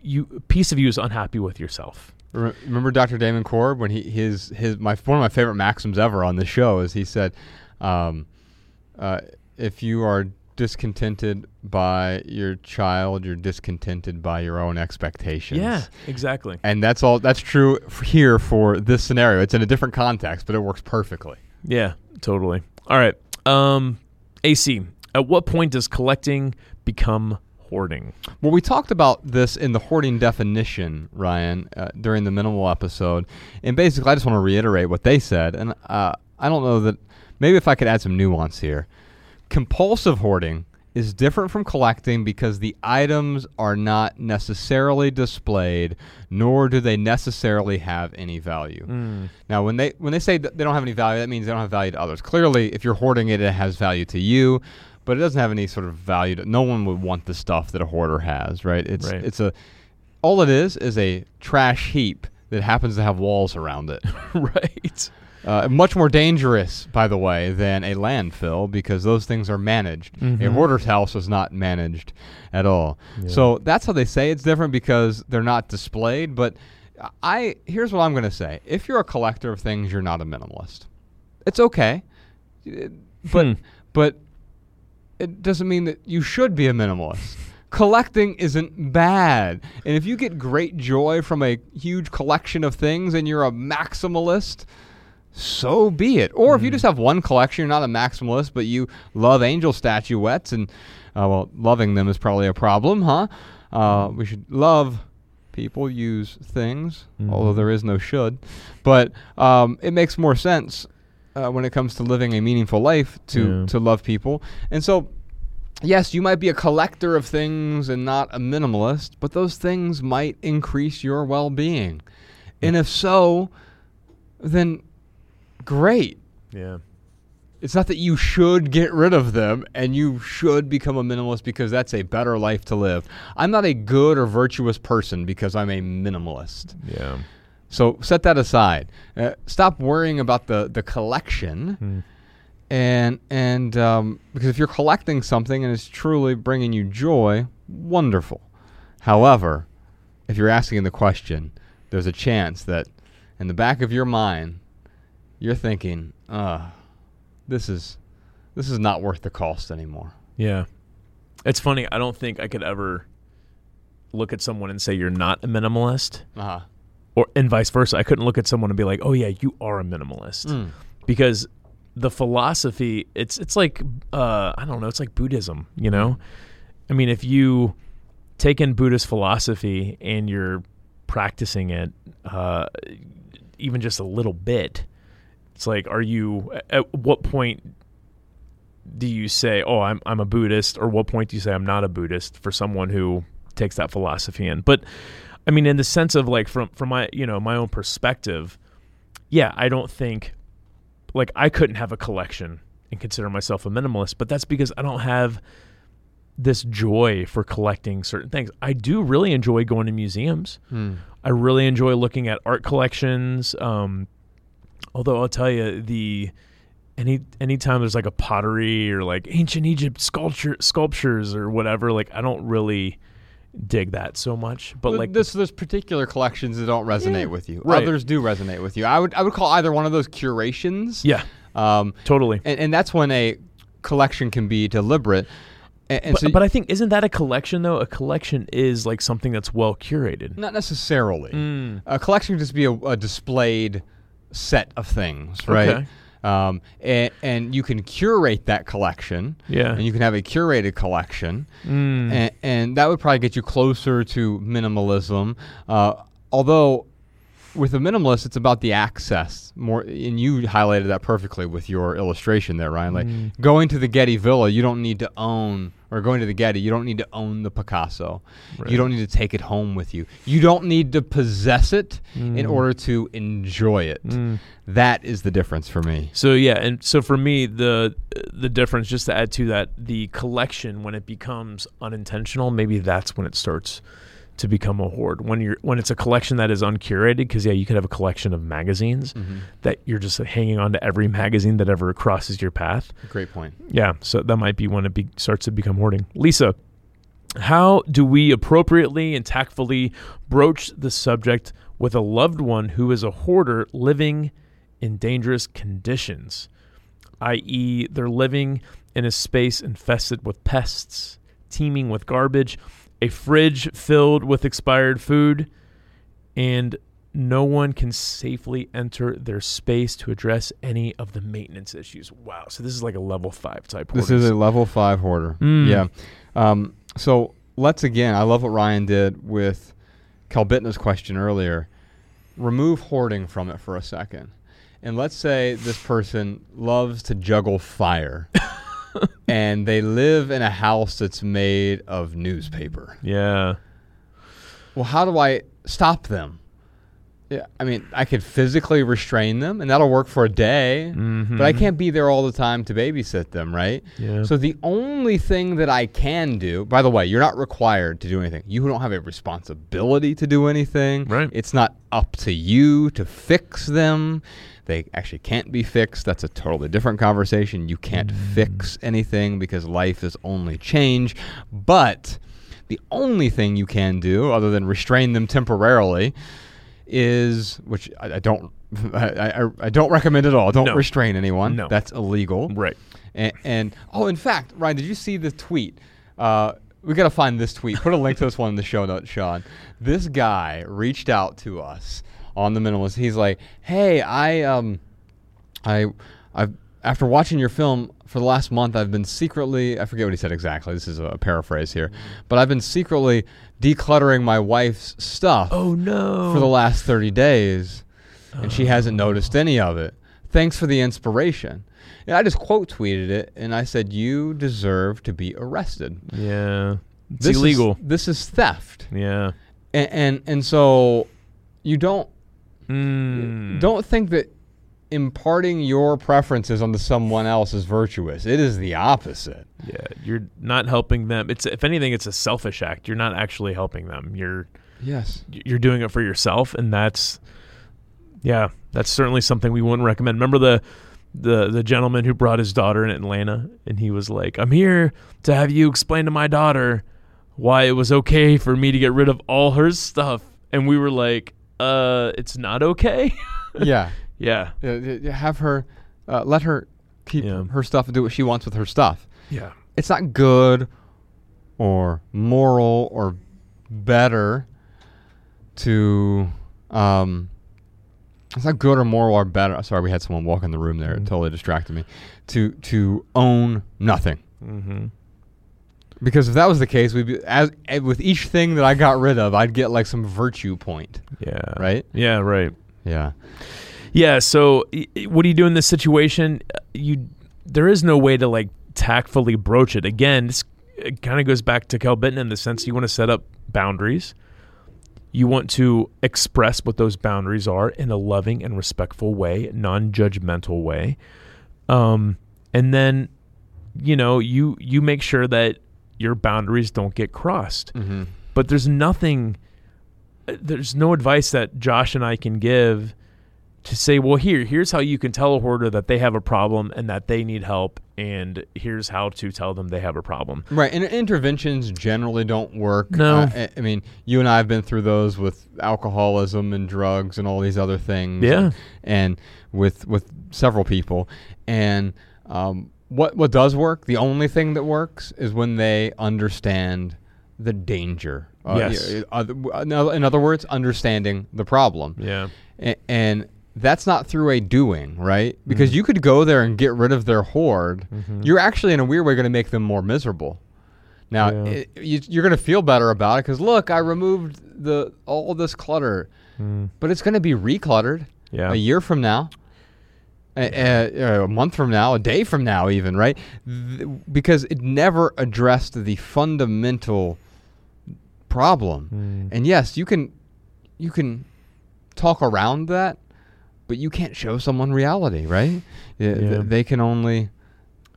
[SPEAKER 3] you piece of you is unhappy with yourself.
[SPEAKER 2] Re- Remember Dr. Damon Korb when he his his my one of my favorite maxims ever on the show is he said, um, uh, if you are discontented by your child, you're discontented by your own expectations.
[SPEAKER 3] Yeah, exactly.
[SPEAKER 2] And that's all. That's true f- here for this scenario. It's in a different context, but it works perfectly.
[SPEAKER 3] Yeah, totally. All right. Um, AC. At what point does collecting become hoarding?
[SPEAKER 2] Well, we talked about this in the hoarding definition, Ryan, uh, during the minimal episode. And basically, I just want to reiterate what they said. And uh, I don't know that maybe if I could add some nuance here. Compulsive hoarding is different from collecting because the items are not necessarily displayed, nor do they necessarily have any value.
[SPEAKER 3] Mm.
[SPEAKER 2] Now, when they when they say that they don't have any value, that means they don't have value to others. Clearly, if you're hoarding it, it has value to you, but it doesn't have any sort of value. To, no one would want the stuff that a hoarder has, right? It's
[SPEAKER 3] Right.
[SPEAKER 2] it's a all it is is a trash heap that happens to have walls around it.
[SPEAKER 3] right.
[SPEAKER 2] Uh, much more dangerous, by the way, than a landfill because those things are managed. A
[SPEAKER 3] Mhm.
[SPEAKER 2] hoarder's house is not managed at all. So that's how they say it's different because they're not displayed. But I here's what I'm going to say: if you're a collector of things, you're not a minimalist. It's okay, but
[SPEAKER 3] Hmm.
[SPEAKER 2] but it doesn't mean that you should be a minimalist. Collecting isn't bad. And if you get great joy from a huge collection of things and you're a maximalist, so be it. Or if you just have one collection, you're not a maximalist, but you love angel statuettes, and uh, well, loving them is probably a problem, huh? Uh, we should love people use things, although
[SPEAKER 3] Mhm.
[SPEAKER 2] there is no should. But um, it makes more sense uh, when it comes to living a meaningful life to
[SPEAKER 3] Yeah.
[SPEAKER 2] to love people. And so, yes, you might be a collector of things and not a minimalist, but those things might increase your well-being. And if so, then great.
[SPEAKER 3] Yeah.
[SPEAKER 2] It's not that you should get rid of them and you should become a minimalist because that's a better life to live. I'm not a good or virtuous person because I'm a minimalist.
[SPEAKER 3] Yeah.
[SPEAKER 2] So set that aside. Uh, stop worrying about the the collection,
[SPEAKER 3] Mm.
[SPEAKER 2] and and um, because if you're collecting something and it's truly bringing you joy, wonderful. However, if you're asking the question, there's a chance that in the back of your mind, you're thinking, "Uh, this is this is not worth the cost anymore."
[SPEAKER 3] Yeah. It's funny. I don't think I could ever look at someone and say you're not a minimalist,
[SPEAKER 2] Uh-huh.
[SPEAKER 3] Or and vice versa. I couldn't look at someone and be like, "Oh yeah, you are a minimalist,"
[SPEAKER 2] Mm.
[SPEAKER 3] because the philosophy it's it's like uh, I don't know. It's like Buddhism. You know, I mean, if you take in Buddhist philosophy and you're practicing it, uh, even just a little bit, it's like, are you? At what point do you say, "Oh, I'm I'm a Buddhist," or what point do you say, "I'm not a Buddhist"? For someone who takes that philosophy in, but I mean, in the sense of like from from my you know my own perspective, yeah, I don't think like I couldn't have a collection and consider myself a minimalist, but that's because I don't have this joy for collecting certain things. I do really enjoy going to museums.
[SPEAKER 2] Mm.
[SPEAKER 3] I really enjoy looking at art collections. Um, although I'll tell you the any anytime there's like a pottery or like ancient Egypt sculpture sculptures or whatever, like I don't really dig that so much. But
[SPEAKER 2] Well,
[SPEAKER 3] like
[SPEAKER 2] this, there's particular collections that don't resonate
[SPEAKER 3] Yeah.
[SPEAKER 2] with you.
[SPEAKER 3] Right.
[SPEAKER 2] Others do resonate with you. I would I would call either one of those curations.
[SPEAKER 3] yeah,
[SPEAKER 2] Um,
[SPEAKER 3] totally.
[SPEAKER 2] and, and that's when a collection can be deliberate. And, and
[SPEAKER 3] But,
[SPEAKER 2] so
[SPEAKER 3] but I think isn't that a collection though? A collection is like something that's well curated.
[SPEAKER 2] not necessarily.
[SPEAKER 3] Mm.
[SPEAKER 2] A collection can just be a, a displayed set of things, right?
[SPEAKER 3] Okay.
[SPEAKER 2] Um, and, and you can curate that collection.
[SPEAKER 3] Yeah.
[SPEAKER 2] And you can have a curated collection.
[SPEAKER 3] Mm.
[SPEAKER 2] And, and that would probably get you closer to minimalism. Uh, although with a minimalist, it's about the access more, and you highlighted that perfectly with your illustration there, Ryan. Like
[SPEAKER 3] Mm.
[SPEAKER 2] going to the Getty Villa, you don't need to own, or going to the Getty, you don't need to own the Picasso.
[SPEAKER 3] Right.
[SPEAKER 2] You don't need to take it home with you. You don't need to possess it in
[SPEAKER 3] Mm.
[SPEAKER 2] order to enjoy it.
[SPEAKER 3] Mm.
[SPEAKER 2] That is the difference for me.
[SPEAKER 3] So yeah, and so for me, the the difference, just to add to that, the collection when it becomes unintentional, maybe that's when it starts to become a hoard. When you're when it's a collection that is uncurated, because yeah, you could have a collection of magazines mm-hmm. that you're just hanging on to every magazine that ever crosses your path.
[SPEAKER 2] Great point.
[SPEAKER 3] Yeah, so that might be when it be, starts to become hoarding. Lisa, how do we appropriately and tactfully broach the subject with a loved one who is a hoarder living in dangerous conditions, i.e., they're living in a space infested with pests, teeming with garbage, a fridge filled with expired food, and no one can safely enter their space to address any of the maintenance issues. Wow. So this is like a level five type.
[SPEAKER 2] This is a level five hoarder.
[SPEAKER 3] Mm.
[SPEAKER 2] Yeah. Um, so let's again, I love what Ryan did with Kalbitna's question earlier. Remove hoarding from it for a second. And let's say this person loves to juggle fire and they live in a house that's made of newspaper.
[SPEAKER 3] Yeah.
[SPEAKER 2] Well, how do I stop them? Yeah, I mean, I could physically restrain them, and that'll work for a day, but I
[SPEAKER 3] Mhm.
[SPEAKER 2] can't be there all the time to babysit them, right?
[SPEAKER 3] Yeah.
[SPEAKER 2] So the only thing that I can do, by the way, you're not required to do anything. You don't have a responsibility to do anything.
[SPEAKER 3] Right.
[SPEAKER 2] It's not up to you to fix them. They actually can't be fixed. That's a totally different conversation. You can't fix anything because life is only change. But the only thing you can do, other than restrain them temporarily, is which I, I don't. I, I, I don't recommend at all. Don't
[SPEAKER 3] No.
[SPEAKER 2] restrain anyone.
[SPEAKER 3] No.
[SPEAKER 2] That's illegal.
[SPEAKER 3] right.
[SPEAKER 2] And, and oh, in fact, Ryan, did you see the tweet? Uh, we got to find this tweet. Put a link to this one in the show notes, Sean. This guy reached out to us on the minimalist. He's like, "Hey, I um, I I've after watching your film for the last month, I've been secretly I forget what he said exactly. This is a paraphrase here, but I've been secretly decluttering my wife's stuff
[SPEAKER 3] Oh no.
[SPEAKER 2] for the last 30 days and she hasn't noticed any of it. Thanks for the inspiration. And I just quote tweeted it and I said, You deserve to be arrested.
[SPEAKER 3] Yeah. It's
[SPEAKER 2] This is-
[SPEAKER 3] illegal.
[SPEAKER 2] this is theft.
[SPEAKER 3] yeah.
[SPEAKER 2] And, and and so you don't
[SPEAKER 3] Mm.
[SPEAKER 2] don't think that imparting your preferences onto someone else is virtuous. It is the opposite.
[SPEAKER 3] Yeah, you're not helping them. It's if anything, it's a selfish act. You're not actually helping them. You're
[SPEAKER 2] Yes.
[SPEAKER 3] you're doing it for yourself, and that's yeah, that's certainly something we wouldn't recommend. Remember the the the gentleman who brought his daughter in Atlanta, and he was like, "I'm here to have you explain to my daughter why it was okay for me to get rid of all her stuff," and we were like, "Uh, it's not okay."
[SPEAKER 2] yeah.
[SPEAKER 3] Yeah,
[SPEAKER 2] Uh, Have her uh, let her keep
[SPEAKER 3] Yeah.
[SPEAKER 2] her stuff and do what she wants with her stuff.
[SPEAKER 3] yeah,
[SPEAKER 2] it's not good or moral or better to um it's not good or moral or better sorry we had someone walk in the room there it
[SPEAKER 3] Mhm.
[SPEAKER 2] totally distracted me to to own nothing
[SPEAKER 3] mm-hmm.
[SPEAKER 2] because if that was the case we'd be as eh, with each thing that i got rid of i'd get like some virtue point
[SPEAKER 3] yeah,
[SPEAKER 2] right
[SPEAKER 3] yeah, right.
[SPEAKER 2] yeah
[SPEAKER 3] Yeah. So, what do you do in this situation? Uh, You there is no way to like tactfully broach it. Again, this kind of goes back to Cal Benton in the sense you want to set up boundaries. You want to express what those boundaries are in a loving and respectful way, non-judgmental way. Um, and then, you know, you you make sure that your boundaries don't get crossed
[SPEAKER 2] mm-hmm.
[SPEAKER 3] but there's nothing uh, there's no advice that Josh and I can give to say, well, here, here's how you can tell a hoarder that they have a problem and that they need help, and here's how to tell them they have a problem.
[SPEAKER 2] Right, and interventions generally don't work.
[SPEAKER 3] No.
[SPEAKER 2] Uh, I, mean, you and I have been through those with alcoholism and drugs and all these other things.
[SPEAKER 3] Yeah.
[SPEAKER 2] and, and with with several people, and um, what what does work? The only thing that works is when they understand the danger. Uh,
[SPEAKER 3] Yes.
[SPEAKER 2] uh, in other- in other words, understanding the problem.
[SPEAKER 3] Yeah.
[SPEAKER 2] A- and that's not through a doing, right? Because
[SPEAKER 3] Mhm.
[SPEAKER 2] you could go there and get rid of their hoard.
[SPEAKER 3] Mhm.
[SPEAKER 2] You're actually, in a weird way, going to make them more miserable. Now,
[SPEAKER 3] Yeah.
[SPEAKER 2] it, you, you're going to feel better about it because look, I removed the all this clutter,
[SPEAKER 3] Mm.
[SPEAKER 2] but it's going to be recluttered
[SPEAKER 3] Yeah.
[SPEAKER 2] a year from now, a, a, a month from now, a day from now, even right? Th- because it never addressed the fundamental problem.
[SPEAKER 3] Mm.
[SPEAKER 2] And yes, you can you can talk around that, but you can't show someone reality, right? Yeah, th- they can only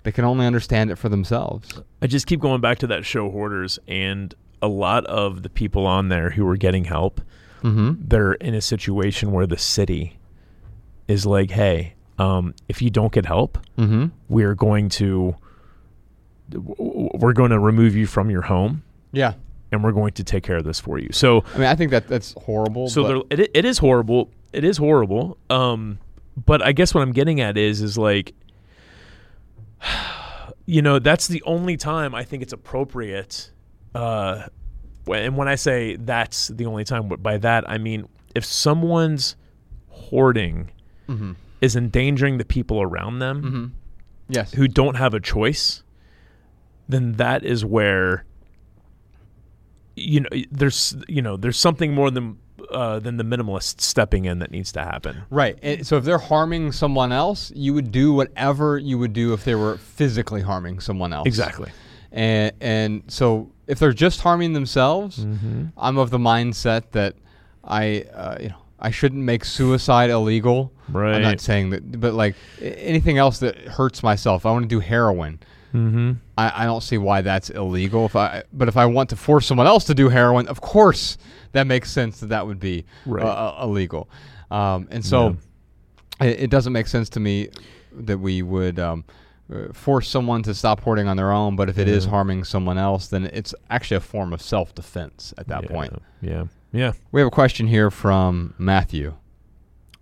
[SPEAKER 2] they can only understand it for themselves.
[SPEAKER 3] I just keep going back to that show Hoarders, and a lot of the people on there who are getting help,
[SPEAKER 2] Mm-hmm.
[SPEAKER 3] they're in a situation where the city is like, hey, um, if you don't get help,
[SPEAKER 2] Mm-hmm.
[SPEAKER 3] we're going to w- w- we're going to remove you from your home
[SPEAKER 2] Yeah.
[SPEAKER 3] and we're going to take care of this for you. So
[SPEAKER 2] I mean, I think that that's horrible.
[SPEAKER 3] so
[SPEAKER 2] but-
[SPEAKER 3] it, it is horrible. It is horrible. Um, but I guess what I'm getting at is is like, you know, that's the only time I think it's appropriate. Uh, and when I say that's the only time, by that I mean if someone's hoarding
[SPEAKER 2] Mhm.
[SPEAKER 3] is endangering the people around them
[SPEAKER 2] Mhm. Yes.
[SPEAKER 3] who don't have a choice, then that is where you know there's you know there's something more than uh, than the minimalist stepping in that needs to happen.
[SPEAKER 2] Right. And so if they're harming someone else, you would do whatever you would do if they were physically harming someone else.
[SPEAKER 3] Exactly.
[SPEAKER 2] And and so if they're just harming themselves,
[SPEAKER 3] Mm-hmm.
[SPEAKER 2] I'm of the mindset that I uh, you know I shouldn't make suicide illegal. I'm not saying that, but like anything else that hurts myself, I want to do heroin.
[SPEAKER 3] Mm-hmm.
[SPEAKER 2] I, I don't see why that's illegal. If I, but if I want to force someone else to do heroin, of course that makes sense that that would be
[SPEAKER 3] Right.
[SPEAKER 2] uh, uh, illegal. Um, and so it, it doesn't make sense to me that we would um, uh, force someone to stop hoarding on their own. But if it is
[SPEAKER 3] Yeah.
[SPEAKER 2] harming someone else, then it's actually a form of self-defense at that
[SPEAKER 3] yeah,
[SPEAKER 2] point.
[SPEAKER 3] Yeah. Yeah.
[SPEAKER 2] We have a question here from Matthew.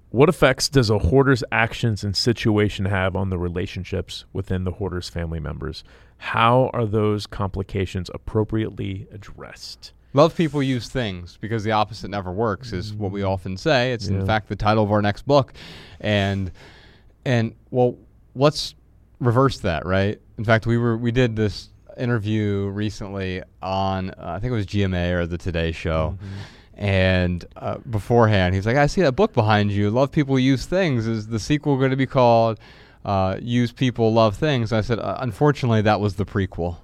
[SPEAKER 3] What effects does a hoarder's actions and situation have on the relationships within the hoarder's family members? How are those complications appropriately addressed?
[SPEAKER 2] Love people use things because the opposite never works is what we often say. It's
[SPEAKER 3] Yeah.
[SPEAKER 2] in fact the title of our next book. And and well, let's reverse that, right? In fact, we were we did this interview recently on uh, I think it was GMA or the Today show. And uh, beforehand, he's like, "I see that book behind you. Love people use things. Is the sequel going to be called uh, Use People Love Things?" I said, uh, "Unfortunately, that was the prequel."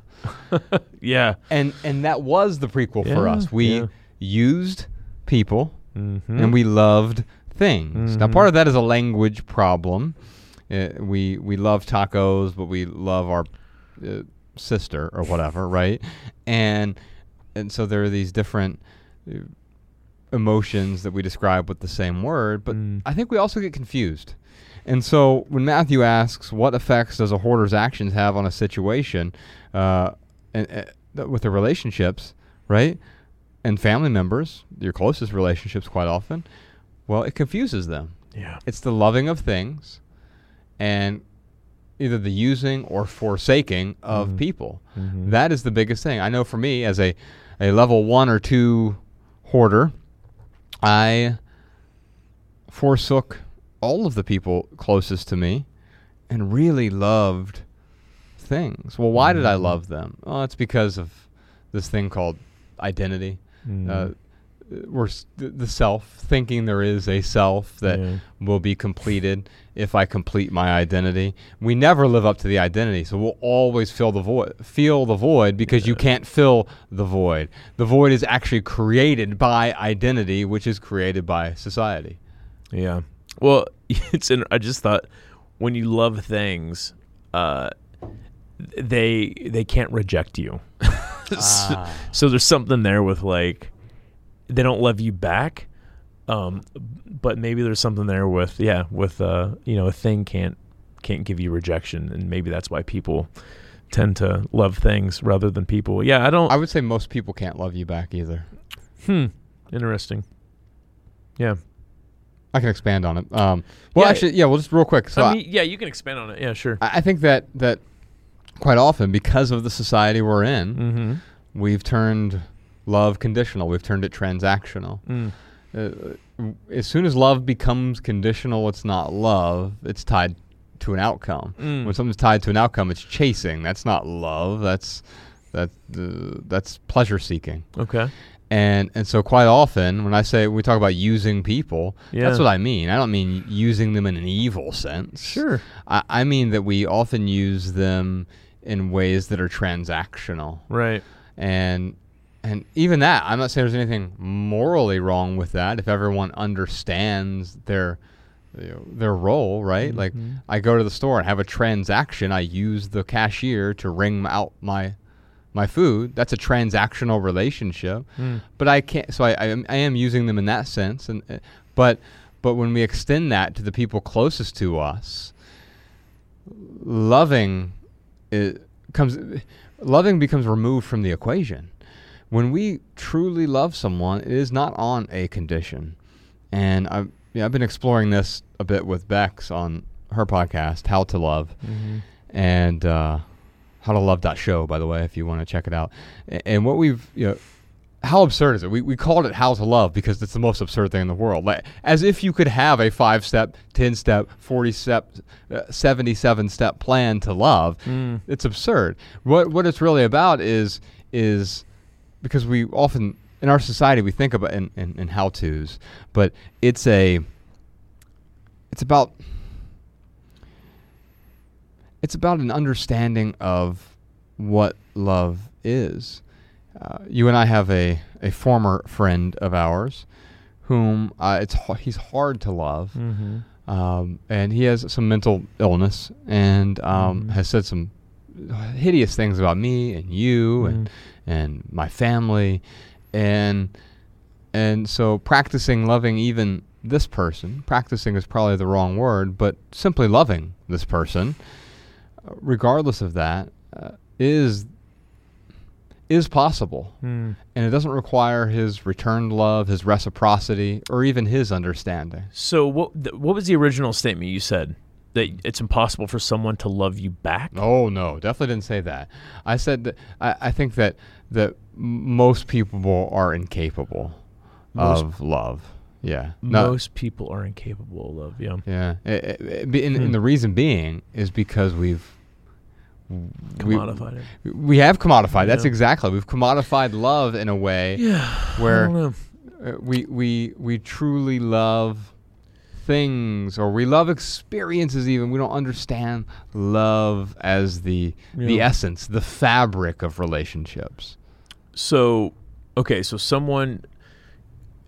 [SPEAKER 3] Yeah.
[SPEAKER 2] and and that was the prequel for us. We
[SPEAKER 3] yeah.
[SPEAKER 2] used people
[SPEAKER 3] Mm-hmm.
[SPEAKER 2] and we loved things. Now,
[SPEAKER 3] Mhm.
[SPEAKER 2] part of that is a language problem. Uh, we we love tacos, but we love our uh, sister or whatever, right? And and so there are these different emotions that we describe with the same word, but
[SPEAKER 3] Mm.
[SPEAKER 2] I think we also get confused. And so when Matthew asks, "What effects does a hoarder's actions have on a situation, uh, and uh, with the relationships, right, and family members, your closest relationships, quite often?" Well, it confuses them.
[SPEAKER 3] Yeah.
[SPEAKER 2] It's the loving of things, and either the using or forsaking of
[SPEAKER 3] Mhm.
[SPEAKER 2] people.
[SPEAKER 3] Mhm.
[SPEAKER 2] That is the biggest thing. I know for me, as a, a level one or two hoarder, I forsook all of the people closest to me and really loved things. Well, why did I
[SPEAKER 3] Mhm.
[SPEAKER 2] love them? Well, it's because of this thing called identity.
[SPEAKER 3] Mm.
[SPEAKER 2] Uh, we're s- th- the self, thinking there is a self that
[SPEAKER 3] Yeah.
[SPEAKER 2] will be completed if I complete my identity. We never live up to the identity, so we'll always fill the void. Feel the void because you can't fill the void. The void is actually created by identity, which is created by society.
[SPEAKER 3] Yeah. Well, it's. In, I just thought when you love things, uh, they they can't reject you. so,
[SPEAKER 2] Ah.
[SPEAKER 3] so there's something there with like they don't love you back, um, but maybe there's something there with yeah with uh you know a thing can't can't give you rejection, and maybe that's why people tend to love things rather than people. Yeah, I don't.
[SPEAKER 2] I would say most people can't love you back either.
[SPEAKER 3] hmm. Interesting. Yeah.
[SPEAKER 2] I can expand on it. Um, well,
[SPEAKER 3] Yeah.
[SPEAKER 2] actually, yeah. Well, just real quick. So
[SPEAKER 3] I mean, yeah, you can expand on it. Yeah, sure.
[SPEAKER 2] I, I think that that quite often, because of the society we're in,
[SPEAKER 3] Mm-hmm.
[SPEAKER 2] we've turned love conditional. We've turned it transactional.
[SPEAKER 3] Mm.
[SPEAKER 2] Uh, as soon as love becomes conditional, it's not love. It's tied to an outcome.
[SPEAKER 3] Mm.
[SPEAKER 2] When something's tied to an outcome, it's chasing. That's not love. That's that uh, that's pleasure seeking.
[SPEAKER 3] Okay.
[SPEAKER 2] And and so quite often when I say we talk about using people,
[SPEAKER 3] Yeah.
[SPEAKER 2] that's what I mean. I don't mean using them in an evil sense.
[SPEAKER 3] Sure.
[SPEAKER 2] I, I mean that we often use them in ways that are transactional
[SPEAKER 3] Right.
[SPEAKER 2] and and even that i'm not saying there's anything morally wrong with that. If everyone understands their their role right? Like
[SPEAKER 3] Mhm.
[SPEAKER 2] i go to the store and have a transaction. I use the cashier to ring out my my food. That's a transactional relationship.
[SPEAKER 3] Mm.
[SPEAKER 2] but i can't so i i am, I am using them in that sense. And uh, but but when we extend that to the people closest to us loving it comes loving becomes removed from the equation when we truly love someone it is not on a condition and i've yeah, I've been exploring this a bit with Bex on her podcast, How to Love,
[SPEAKER 3] Mm-hmm.
[SPEAKER 2] and uh, How to Love that show, by the way, if you want to check it out. And what we've, you know, how absurd is it? We, we called it How to Love because it's the most absurd thing in the world. Like, as if you could have a five step, 10 step, 40 step, uh, 77 step plan to love.
[SPEAKER 3] Mm.
[SPEAKER 2] It's absurd. What, what it's really about is, is because we often, in our society, we think about in, in, in how to's, but it's a, it's about, it's about an understanding of what love is. Uh, you and I have a, a former friend of ours whom uh, it's h- he's hard to love,
[SPEAKER 3] Mm-hmm.
[SPEAKER 2] um, and he has some mental illness and um,
[SPEAKER 3] Mhm.
[SPEAKER 2] has said some hideous things about me and you and
[SPEAKER 3] Mm.
[SPEAKER 2] and my family, and and so practicing loving even this person, practicing is probably the wrong word, but simply loving this person, uh, regardless of that, uh, is is possible,
[SPEAKER 3] Mm.
[SPEAKER 2] and it doesn't require his returned love, his reciprocity, or even his understanding.
[SPEAKER 3] So what? Th- what was the original statement you said? That it's impossible for someone to love you back.
[SPEAKER 2] Oh no, definitely didn't say that. I said that I, I think that that most people are incapable
[SPEAKER 3] Most-
[SPEAKER 2] of love. Yeah,
[SPEAKER 3] Most people are incapable of love. Yeah.
[SPEAKER 2] Yeah, I- I- I- be- and,
[SPEAKER 3] Hmm.
[SPEAKER 2] and the reason being is because we've we,
[SPEAKER 3] Commodified it.
[SPEAKER 2] we have commodified. That's
[SPEAKER 3] Yeah.
[SPEAKER 2] exactly. We've commodified love in a way
[SPEAKER 3] Yeah.
[SPEAKER 2] where
[SPEAKER 3] I don't know.
[SPEAKER 2] we we we truly love things or we love experiences even we don't understand love as the the essence the fabric of relationships
[SPEAKER 3] So, okay, so someone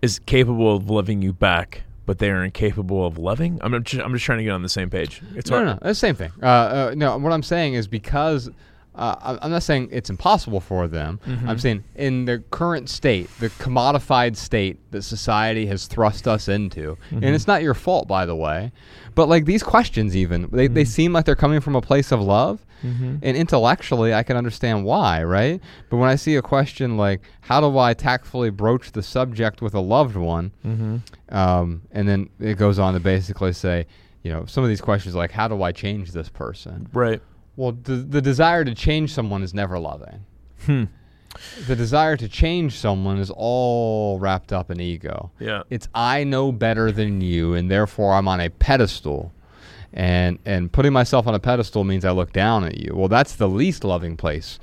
[SPEAKER 3] is capable of loving you back, but they are incapable of loving. I'm just, I'm just trying to get on the same page. It's
[SPEAKER 2] no,
[SPEAKER 3] hard.
[SPEAKER 2] no, no, the same thing. Uh, uh, no, what I'm saying is because uh, I- I'm not saying it's impossible for them.
[SPEAKER 3] Mm-hmm.
[SPEAKER 2] I'm saying in the current state, the commodified state that society has thrust us into,
[SPEAKER 3] Mm-hmm.
[SPEAKER 2] and it's not your fault, by the way. But like these questions, even they, they seem like they're coming from a place of love,
[SPEAKER 3] Mm-hmm.
[SPEAKER 2] and intellectually, I can understand why, right? But when I see a question like, "How do I tactfully broach the subject with a loved one?"
[SPEAKER 3] Mm-hmm.
[SPEAKER 2] um, and then it goes on to basically say, you know, some of these questions like, how do I change this person?
[SPEAKER 3] Right.
[SPEAKER 2] Well, the, the desire to change someone is never loving.
[SPEAKER 3] Hmm.
[SPEAKER 2] The desire to change someone is all wrapped up in ego.
[SPEAKER 3] Yeah.
[SPEAKER 2] It's I know better than you, and therefore I'm on a pedestal. And and putting myself on a pedestal means I look down at you. Well, that's the least loving place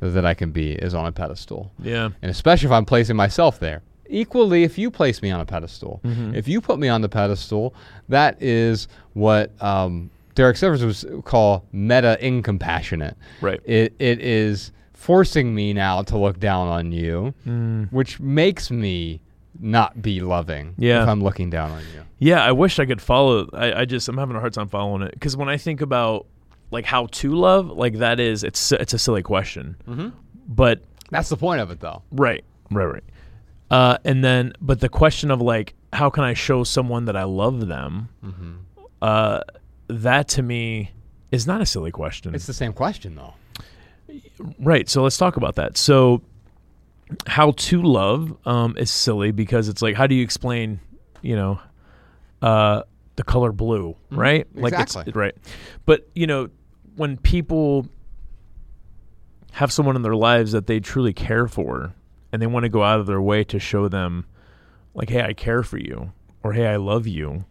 [SPEAKER 2] that I can be is on a pedestal
[SPEAKER 3] Yeah.
[SPEAKER 2] and especially if I'm placing myself there. Equally, if you place me on a pedestal,
[SPEAKER 3] Mhm.
[SPEAKER 2] if you put me on the pedestal, that is what um, Derek Sivers would call meta incompassionate.
[SPEAKER 3] Right.
[SPEAKER 2] It it is forcing me now to look down on you,
[SPEAKER 3] Mm.
[SPEAKER 2] which makes me not be loving.
[SPEAKER 3] Yeah.
[SPEAKER 2] if I'm looking down on you.
[SPEAKER 3] Yeah, I wish I could follow. I, I just I'm having a hard time following it because when I think about like how to love, like that is it's it's a silly question,
[SPEAKER 2] Mm-hmm.
[SPEAKER 3] but
[SPEAKER 2] That's the point of it, though.
[SPEAKER 3] right, right, right. Uh, and then, but the question of like how can I show someone that I love them?
[SPEAKER 2] Mm-hmm.
[SPEAKER 3] Uh, that to me is not a silly question.
[SPEAKER 2] It's the same question, though.
[SPEAKER 3] Right. So let's talk about that. So, how to love um, is silly because it's like, how do you explain, you know, uh, the color blue,
[SPEAKER 2] Mhm.
[SPEAKER 3] right? Like
[SPEAKER 2] Exactly.
[SPEAKER 3] it's right. But you know, when people have someone in their lives that they truly care for, and they want to go out of their way to show them like hey, I care for you or hey, I love you.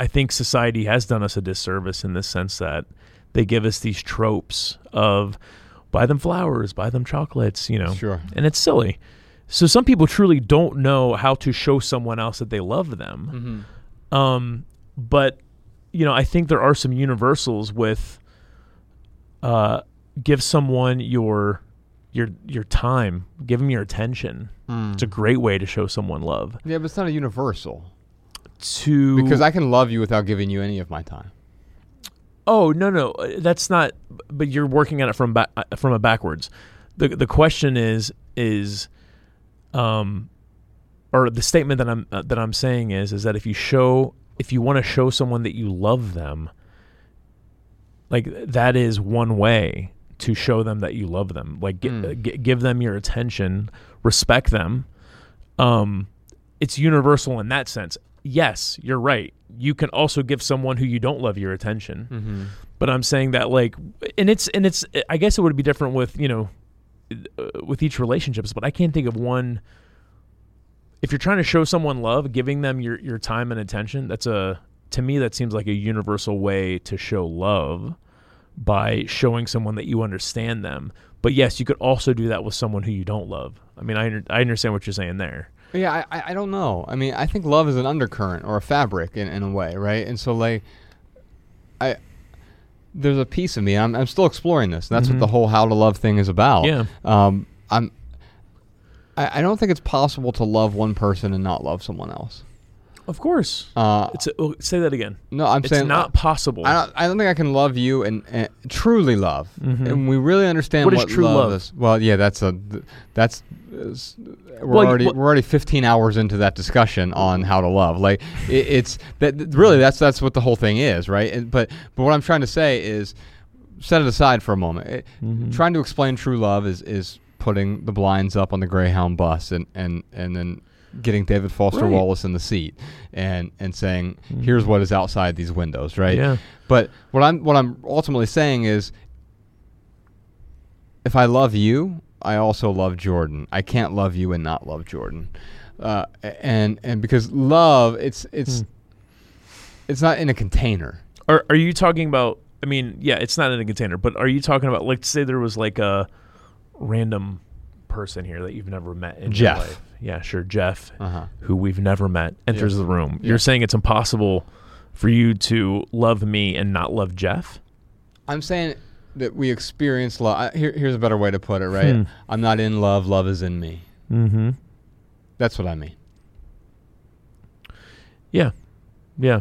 [SPEAKER 3] I think society has done us a disservice in the sense that they give us these tropes of buy them flowers, buy them chocolates, you know.
[SPEAKER 2] Sure.
[SPEAKER 3] And it's silly. So some people truly don't know how to show someone else that they love them.
[SPEAKER 2] Mm-hmm.
[SPEAKER 3] Um, but you know, I think there are some universals with uh, give someone your your your time, give them your attention.
[SPEAKER 2] Mm.
[SPEAKER 3] It's a great way to show someone love.
[SPEAKER 2] Yeah, but it's not a universal
[SPEAKER 3] To
[SPEAKER 2] because I can love you without giving you any of my time.
[SPEAKER 3] oh no no uh, that's not. But you're working at it from ba- uh, from a backwards. the The question is is, um, or the statement that I'm uh, that I'm saying is is that if you show if you want to show someone that you love them, like that is one way to show them that you love them. Like gi-
[SPEAKER 2] Mm.
[SPEAKER 3] gi- give them your attention, respect them. Um, it's universal in that sense. Yes, you're right. You can also give someone who you don't love your attention.
[SPEAKER 2] Mm-hmm.
[SPEAKER 3] But I'm saying that like, and it's and it's. I guess it would be different with you know, uh, with each relationships. But I can't think of one. If you're trying to show someone love, giving them your your time and attention, that's a to me that seems like a universal way to show love by showing someone that you understand them. But yes, you could also do that with someone who you don't love. I mean, I I understand what you're saying there.
[SPEAKER 2] Yeah, I, I- don't know. I mean, I think love is an undercurrent or a fabric in, in a way, right? And so, like, I there's a piece of me. I'm I'm still exploring this. And that's
[SPEAKER 3] Mhm.
[SPEAKER 2] what the whole how to love thing is about.
[SPEAKER 3] Yeah.
[SPEAKER 2] Um. I'm. I, I don't think it's possible to love one person and not love someone else.
[SPEAKER 3] Of course.
[SPEAKER 2] Uh.
[SPEAKER 3] It's a, oh, say that again.
[SPEAKER 2] no, I'm
[SPEAKER 3] it's
[SPEAKER 2] saying
[SPEAKER 3] not possible.
[SPEAKER 2] I don't. I don't think I can love you and, and truly love,
[SPEAKER 3] Mhm.
[SPEAKER 2] and we really understand
[SPEAKER 3] What
[SPEAKER 2] what,
[SPEAKER 3] is true
[SPEAKER 2] love,
[SPEAKER 3] love?
[SPEAKER 2] is. Well, yeah, that's a that's. is- we're
[SPEAKER 3] Well,
[SPEAKER 2] already we're already 15 hours into that discussion on how to love. Like it, it's that really that's that's what the whole thing is, right? And, but but what I'm trying to say is set it aside for a moment. It-
[SPEAKER 3] Mhm.
[SPEAKER 2] Trying to explain true love is is putting the blinds up on the Greyhound bus and and and then getting David Foster
[SPEAKER 3] Right.
[SPEAKER 2] Wallace in the seat and and saying
[SPEAKER 3] Mhm.
[SPEAKER 2] here's what is outside these windows, right?
[SPEAKER 3] Yeah.
[SPEAKER 2] But what I'm what I'm ultimately saying is, if I love you, I also love Jordan. I can't love you and not love Jordan, uh, and and because love, it's it's
[SPEAKER 3] Hmm.
[SPEAKER 2] it's not in a container.
[SPEAKER 3] Are are you talking about? I mean, yeah, it's not in a container, but are you talking about like say there was like a random person here that you've never met in
[SPEAKER 2] Jeff.
[SPEAKER 3] Yeah, sure, Jeff,
[SPEAKER 2] Uh huh.
[SPEAKER 3] who we've never met, enters the room. You're saying it's impossible for you to love me and not love Jeff?
[SPEAKER 2] I'm saying that we experience love. Here, here's a better way to put it, right?
[SPEAKER 3] Hmm.
[SPEAKER 2] I'm not in love. Love is in me.
[SPEAKER 3] Mm-hmm.
[SPEAKER 2] That's what I mean.
[SPEAKER 3] Yeah, yeah.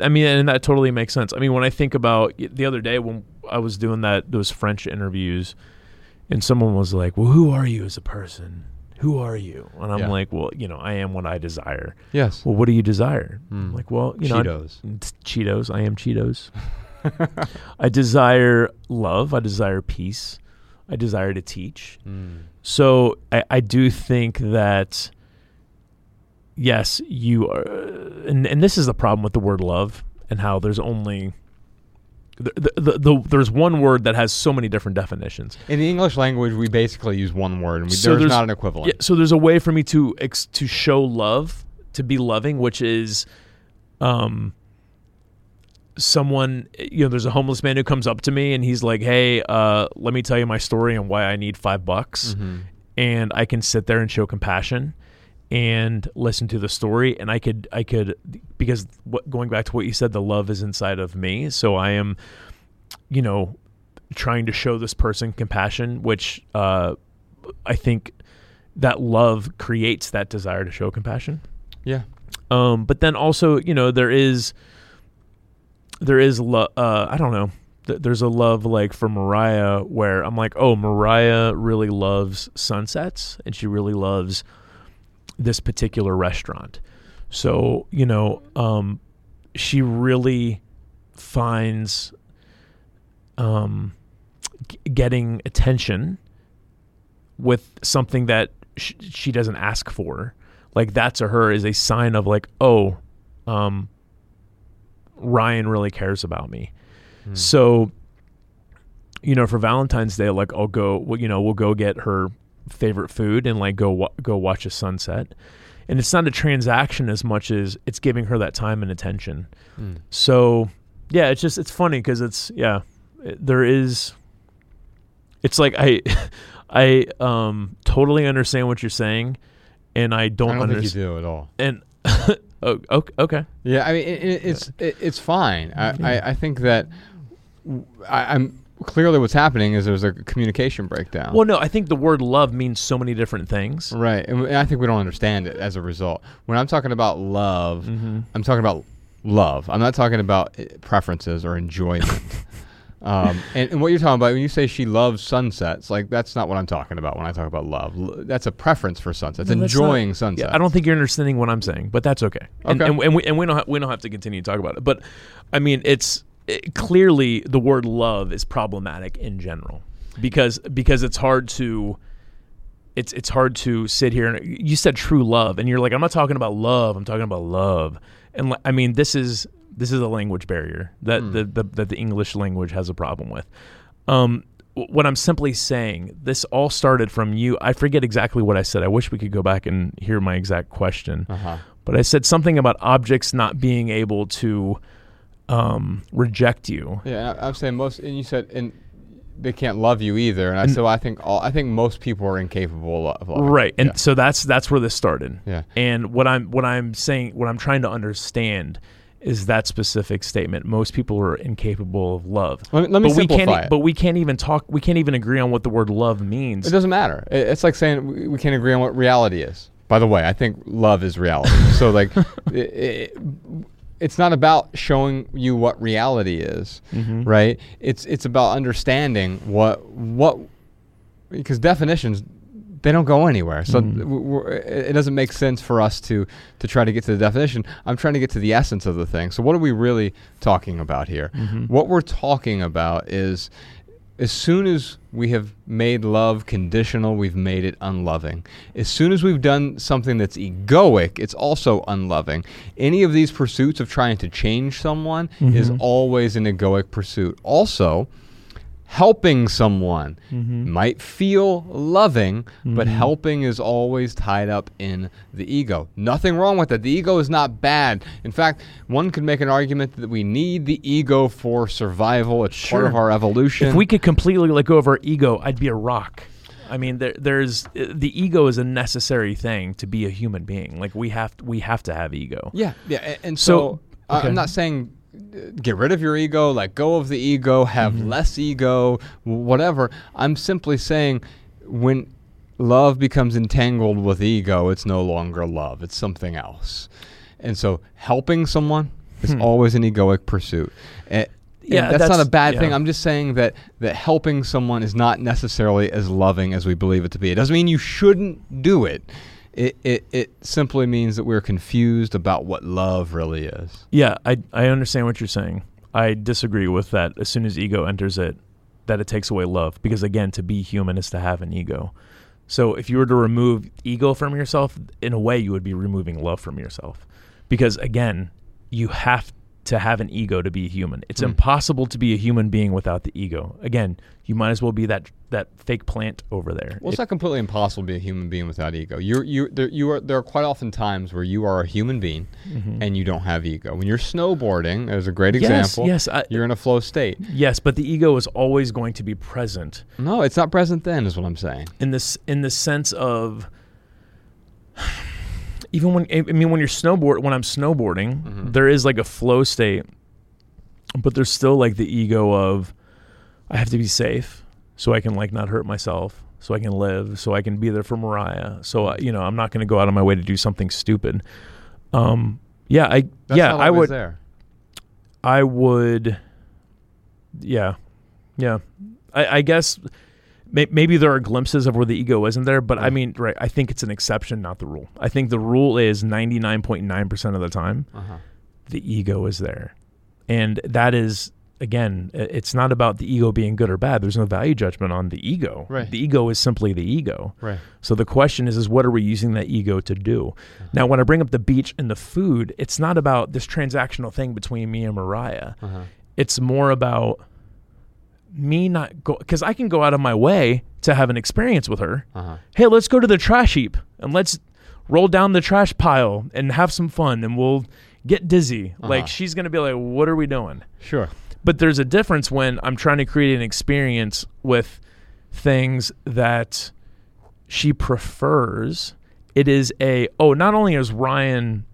[SPEAKER 3] I mean, and that totally makes sense. I mean, when I think about the other day when I was doing that those French interviews, and someone was like, "Well, who are you as a person? Who are you?" And I'm
[SPEAKER 2] Yeah.
[SPEAKER 3] like, "Well, you know, I am what I desire."
[SPEAKER 2] Yes.
[SPEAKER 3] Well, what do you desire? I'm
[SPEAKER 2] Hmm.
[SPEAKER 3] like, well, you know, I-
[SPEAKER 2] Cheetos.
[SPEAKER 3] it's Cheetos. I am Cheetos. I desire love. I desire peace. I desire to teach.
[SPEAKER 2] Mm.
[SPEAKER 3] So I, I do think that yes, you are, and and this is the problem with the word love and how there's only the, the, the, the there's one word that has so many different definitions.
[SPEAKER 2] In the English language, we basically use one word, and we,
[SPEAKER 3] So
[SPEAKER 2] there's,
[SPEAKER 3] there's-
[SPEAKER 2] not an equivalent.
[SPEAKER 3] Yeah, so there's a way for me to ex- to show love, to be loving, which is, um, someone. You know, there's a homeless man who comes up to me and he's like, "Hey, uh, let me tell you my story and why I need five bucks,"
[SPEAKER 2] Mhm.
[SPEAKER 3] and I can sit there and show compassion and listen to the story and i could i could because what, going back to what you said the love is inside of me. So i am you know trying to show this person compassion which uh i think that love creates that desire to show compassion.
[SPEAKER 2] Yeah.
[SPEAKER 3] um but then also you know there is there is love uh i don't know. Th- there's a love like for mariah where i'm like oh mariah really loves sunsets and she really loves this particular restaurant. So you know um she really finds um g- getting attention with something that sh- she doesn't ask for. Like that to her is a sign of like oh um ryan really cares about me.
[SPEAKER 2] Hmm.
[SPEAKER 3] so you know for valentine's day like i'll go well, you know we'll go get her favorite food and like go wa- go watch a sunset and it's not a transaction as much as it's giving her that time and attention.
[SPEAKER 2] Mm.
[SPEAKER 3] So yeah, it's just it's funny because it's yeah, it- there is. It's like I, I um totally understand what you're saying, and I don't,
[SPEAKER 2] I don't think you do at all.
[SPEAKER 3] And oh, okay,
[SPEAKER 2] Yeah, I mean, it, it, it's it, it's fine. I, I, I think that I, am clearly what's happening is there's a communication breakdown.
[SPEAKER 3] well, no, I think the word love means so many different things.
[SPEAKER 2] right, and, and I think we don't understand it as a result. When I'm talking about love,
[SPEAKER 3] Mm-hmm.
[SPEAKER 2] I'm talking about love. I'm not talking about uh, preferences or enjoyment. um, and, and what you're talking about when you say she loves sunsets, like that's not what I'm talking about when I talk about love. L- That's a preference for sunsets,
[SPEAKER 3] No,
[SPEAKER 2] enjoying
[SPEAKER 3] not-
[SPEAKER 2] sunsets.
[SPEAKER 3] Yeah, I don't think you're understanding what I'm saying, but that's okay. And,
[SPEAKER 2] Okay.
[SPEAKER 3] and, and we and we don't ha- we don't have to continue to talk about it. But I mean, it's it, clearly the word love is problematic in general because because it's hard to it's it's hard to sit here and you said true love and you're like I'm not talking about love I'm talking about love and I mean this is this is a language barrier that the, the that the English language has a problem with. Um, what I'm simply saying, this all started from you. I forget exactly what I said. I wish we could go back and hear my exact question.
[SPEAKER 2] Uh-huh.
[SPEAKER 3] But I said something about objects not being able to um, reject you.
[SPEAKER 2] Yeah, I- I'm saying most, and you said, and they can't love you either. And I so I think all, I think most people are incapable of loving.
[SPEAKER 3] Right. And
[SPEAKER 2] Yeah.
[SPEAKER 3] so that's that's where this started.
[SPEAKER 2] Yeah.
[SPEAKER 3] And what I'm what I'm saying what I'm trying to understand is that specific statement. Most people are incapable of love.
[SPEAKER 2] Let me- let me
[SPEAKER 3] but we can't
[SPEAKER 2] simplify it.
[SPEAKER 3] but we can't even talk we can't even agree on what the word love means.
[SPEAKER 2] It doesn't matter. It's like saying we- we can't agree on what reality is. By the way, I think love is reality. so like, it, it, it's not about showing you what reality is,
[SPEAKER 3] Mm-hmm.
[SPEAKER 2] right? It's it's about understanding what what because definitions they don't go anywhere. So w- it it doesn't make sense for us to to try to get to the definition. I'm trying to get to the essence of the thing. So what are we really talking about here?
[SPEAKER 3] Mm-hmm.
[SPEAKER 2] What we're talking about is as soon as we have made love conditional, we've made it unloving. As soon as we've done something that's egoic, it's also unloving. Any of these pursuits of trying to change someone is mm-hmm. always an egoic pursuit. Also, helping someone mm-hmm. might feel loving, but mm-hmm. helping is always tied up in the ego. Nothing wrong with that. The ego is not bad. In fact, one could make an argument that we need the ego for survival. It's part of our evolution.
[SPEAKER 3] If we could completely let go of our ego, I'd be a rock. I mean, there, there's the ego is a necessary thing to be a human being. Like we have we have to have ego.
[SPEAKER 2] yeah, yeah, and
[SPEAKER 3] So,
[SPEAKER 2] so,
[SPEAKER 3] okay.
[SPEAKER 2] I'm not saying get rid of your ego, let go of the ego, have
[SPEAKER 3] Mm-hmm.
[SPEAKER 2] less ego, whatever. I'm simply saying when love becomes entangled with ego, it's no longer love, it's something else. And so helping someone is always an egoic pursuit. And, and
[SPEAKER 3] Hmm. Yeah,
[SPEAKER 2] that's, not a bad thing. I'm just saying that that helping someone is not necessarily as loving as we believe it to be. It doesn't mean you shouldn't do it. It, it, it simply means that we're confused about what love really is.
[SPEAKER 3] Yeah, I I understand what you're saying. I disagree with that. As soon as ego enters it, that it takes away love. Because again, to be human is to have an ego. So if you were to remove ego from yourself, in a way, you would be removing love from yourself. Because again, you have to have an ego to be human. It's
[SPEAKER 2] Hmm.
[SPEAKER 3] impossible to be a human being without the ego. Again, you might as well be that that fake plant over there.
[SPEAKER 2] Well, it's
[SPEAKER 3] It-
[SPEAKER 2] not completely impossible to be a human being without ego. You're, you, there, you are, there are quite often times where you are a human being and you don't have ego. When you're snowboarding, there's a great
[SPEAKER 3] Mm-hmm. Yes,
[SPEAKER 2] example.
[SPEAKER 3] yes, I-
[SPEAKER 2] you're in a flow state.
[SPEAKER 3] yes, but the ego is always going to be present.
[SPEAKER 2] No, it's not present then, is what I'm saying.
[SPEAKER 3] in this in the sense of even when I mean when you're snowboard when I'm snowboarding,
[SPEAKER 2] Mm-hmm.
[SPEAKER 3] there is like a flow state, but there's still like the ego of I have to be safe so I can like not hurt myself, so I can live, so I can be there for Mariah. So uh, you know, I'm not going to go out of my way to do something stupid. Um yeah, I
[SPEAKER 2] That's
[SPEAKER 3] yeah, I would
[SPEAKER 2] there.
[SPEAKER 3] I would, yeah, yeah. I, I guess maybe there are glimpses of where the ego isn't there, but I mean, right? I think it's an exception, not the rule. I think the rule is ninety nine point nine percent of the time
[SPEAKER 2] Uh-huh.
[SPEAKER 3] the ego is there, and that is again, it's not about the ego being good or bad. There's no value judgment on the ego.
[SPEAKER 2] Right.
[SPEAKER 3] The ego is simply the ego.
[SPEAKER 2] Right.
[SPEAKER 3] So the question is, is what are we using that ego to do? Now, when I bring up the beach and the food, it's not about this transactional thing between me and Mariah.
[SPEAKER 2] Uh-huh.
[SPEAKER 3] It's more about me not go because I can go out of my way to have an experience with her.
[SPEAKER 2] Uh-huh.
[SPEAKER 3] Hey, let's go to the trash heap and let's roll down the trash pile and have some fun and we'll get dizzy.
[SPEAKER 2] Uh-huh.
[SPEAKER 3] Like she's going to be like, what are we doing?
[SPEAKER 2] Sure.
[SPEAKER 3] But there's a difference when I'm trying to create an experience with things that she prefers. It is a, oh, not only is Ryan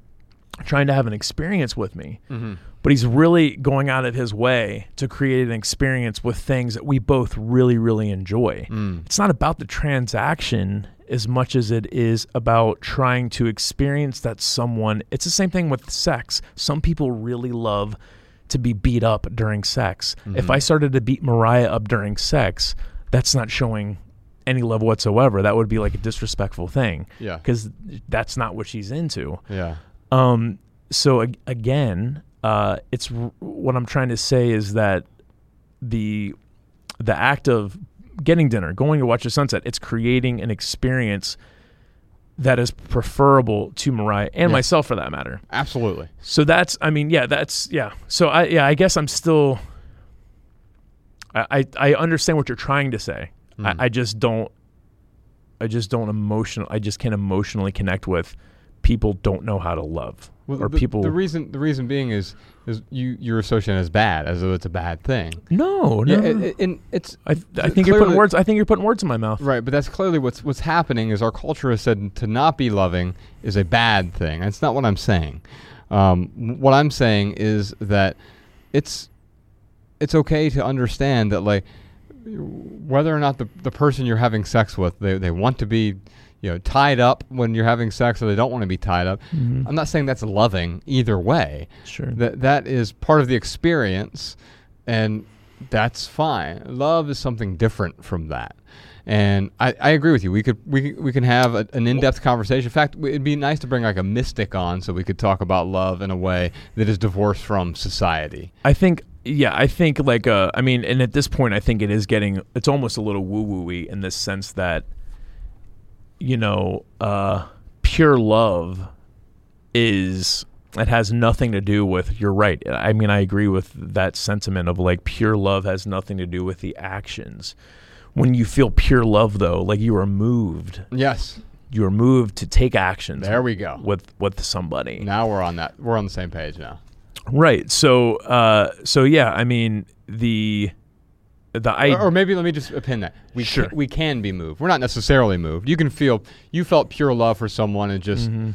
[SPEAKER 3] trying to have an experience with me,
[SPEAKER 2] Mm-hmm.
[SPEAKER 3] But he's really going out of his way to create an experience with things that we both really, really enjoy.
[SPEAKER 2] Mm.
[SPEAKER 3] It's not about the transaction as much as it is about trying to experience that someone. It's the same thing with sex. Some people really love to be beat up during sex. If I started to beat Mariah up during sex, that's not showing any love whatsoever. That would be like a disrespectful thing
[SPEAKER 2] Yeah.
[SPEAKER 3] because that's not what she's into.
[SPEAKER 2] Yeah.
[SPEAKER 3] Um, so ag- again, uh, it's what I'm trying to say is that the the act of getting dinner, going to watch the sunset, it's creating an experience that is preferable to Mariah and myself for that matter.
[SPEAKER 2] Absolutely.
[SPEAKER 3] So that's, I mean, yeah, that's yeah. So I yeah, I guess I'm still. I I, I understand what you're trying to say.
[SPEAKER 2] Mm.
[SPEAKER 3] I, I just don't. I just don't emotional. I just can't emotionally connect with people don't know how to love
[SPEAKER 2] Well,
[SPEAKER 3] or
[SPEAKER 2] the,
[SPEAKER 3] people.
[SPEAKER 2] The reason the reason being is is you you're associating as bad as though it's a bad thing.
[SPEAKER 3] no, no.
[SPEAKER 2] Yeah,
[SPEAKER 3] no,
[SPEAKER 2] it- it's
[SPEAKER 3] I, I think you're putting words. I think you're putting words in my mouth.
[SPEAKER 2] right, but that's clearly what's what's happening is our culture has said to not be loving is a bad thing. That's not what I'm saying. Um, what I'm saying is that it's it's okay to understand that like whether or not the the person you're having sex with they they want to be you know tied up when you're having sex or they don't want to be tied up.
[SPEAKER 3] Mhm.
[SPEAKER 2] I'm not saying that's loving either way.
[SPEAKER 3] Sure.
[SPEAKER 2] That that is part of the experience, and that's fine. Love is something different from that, and I, I agree with you. We could we we can have a, an in-depth conversation. In fact, it'd be nice to bring like a mystic on so we could talk about love in a way that is divorced from society.
[SPEAKER 3] I think yeah, I think like uh I mean and at this point I think it is getting it's almost a little woo woo-y in this sense that you know, uh pure love is it has nothing to do with you're right. I mean I agree with that sentiment of like pure love has nothing to do with the actions. When you feel pure love though, like you are moved.
[SPEAKER 2] Yes,
[SPEAKER 3] You are moved to take actions
[SPEAKER 2] there we go.
[SPEAKER 3] with with somebody.
[SPEAKER 2] Now we're on that. We're on the same page now.
[SPEAKER 3] Right. So uh so yeah, I mean the the I
[SPEAKER 2] or, maybe let me just pin that. We
[SPEAKER 3] Sure.
[SPEAKER 2] can, we can be moved. We're not necessarily moved. You can feel you felt pure love for someone and just
[SPEAKER 3] Mhm.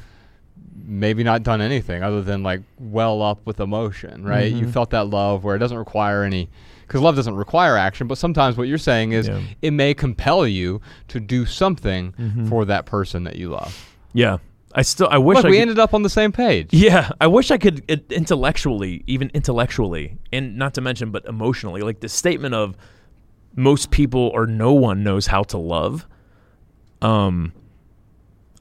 [SPEAKER 2] maybe not done anything other than like well up with emotion, right? You
[SPEAKER 3] Mhm.
[SPEAKER 2] felt that love where it doesn't require any because love doesn't require action, but sometimes what you're saying is
[SPEAKER 3] Yeah.
[SPEAKER 2] it may compel you to do something
[SPEAKER 3] Mhm.
[SPEAKER 2] for that person that you love.
[SPEAKER 3] yeah. I still I wish
[SPEAKER 2] Look,
[SPEAKER 3] I
[SPEAKER 2] we
[SPEAKER 3] could,
[SPEAKER 2] ended up on the same page.
[SPEAKER 3] Yeah, I wish I could uh, intellectually, even intellectually, and not to mention but emotionally, like the statement of most people or no one knows how to love. Um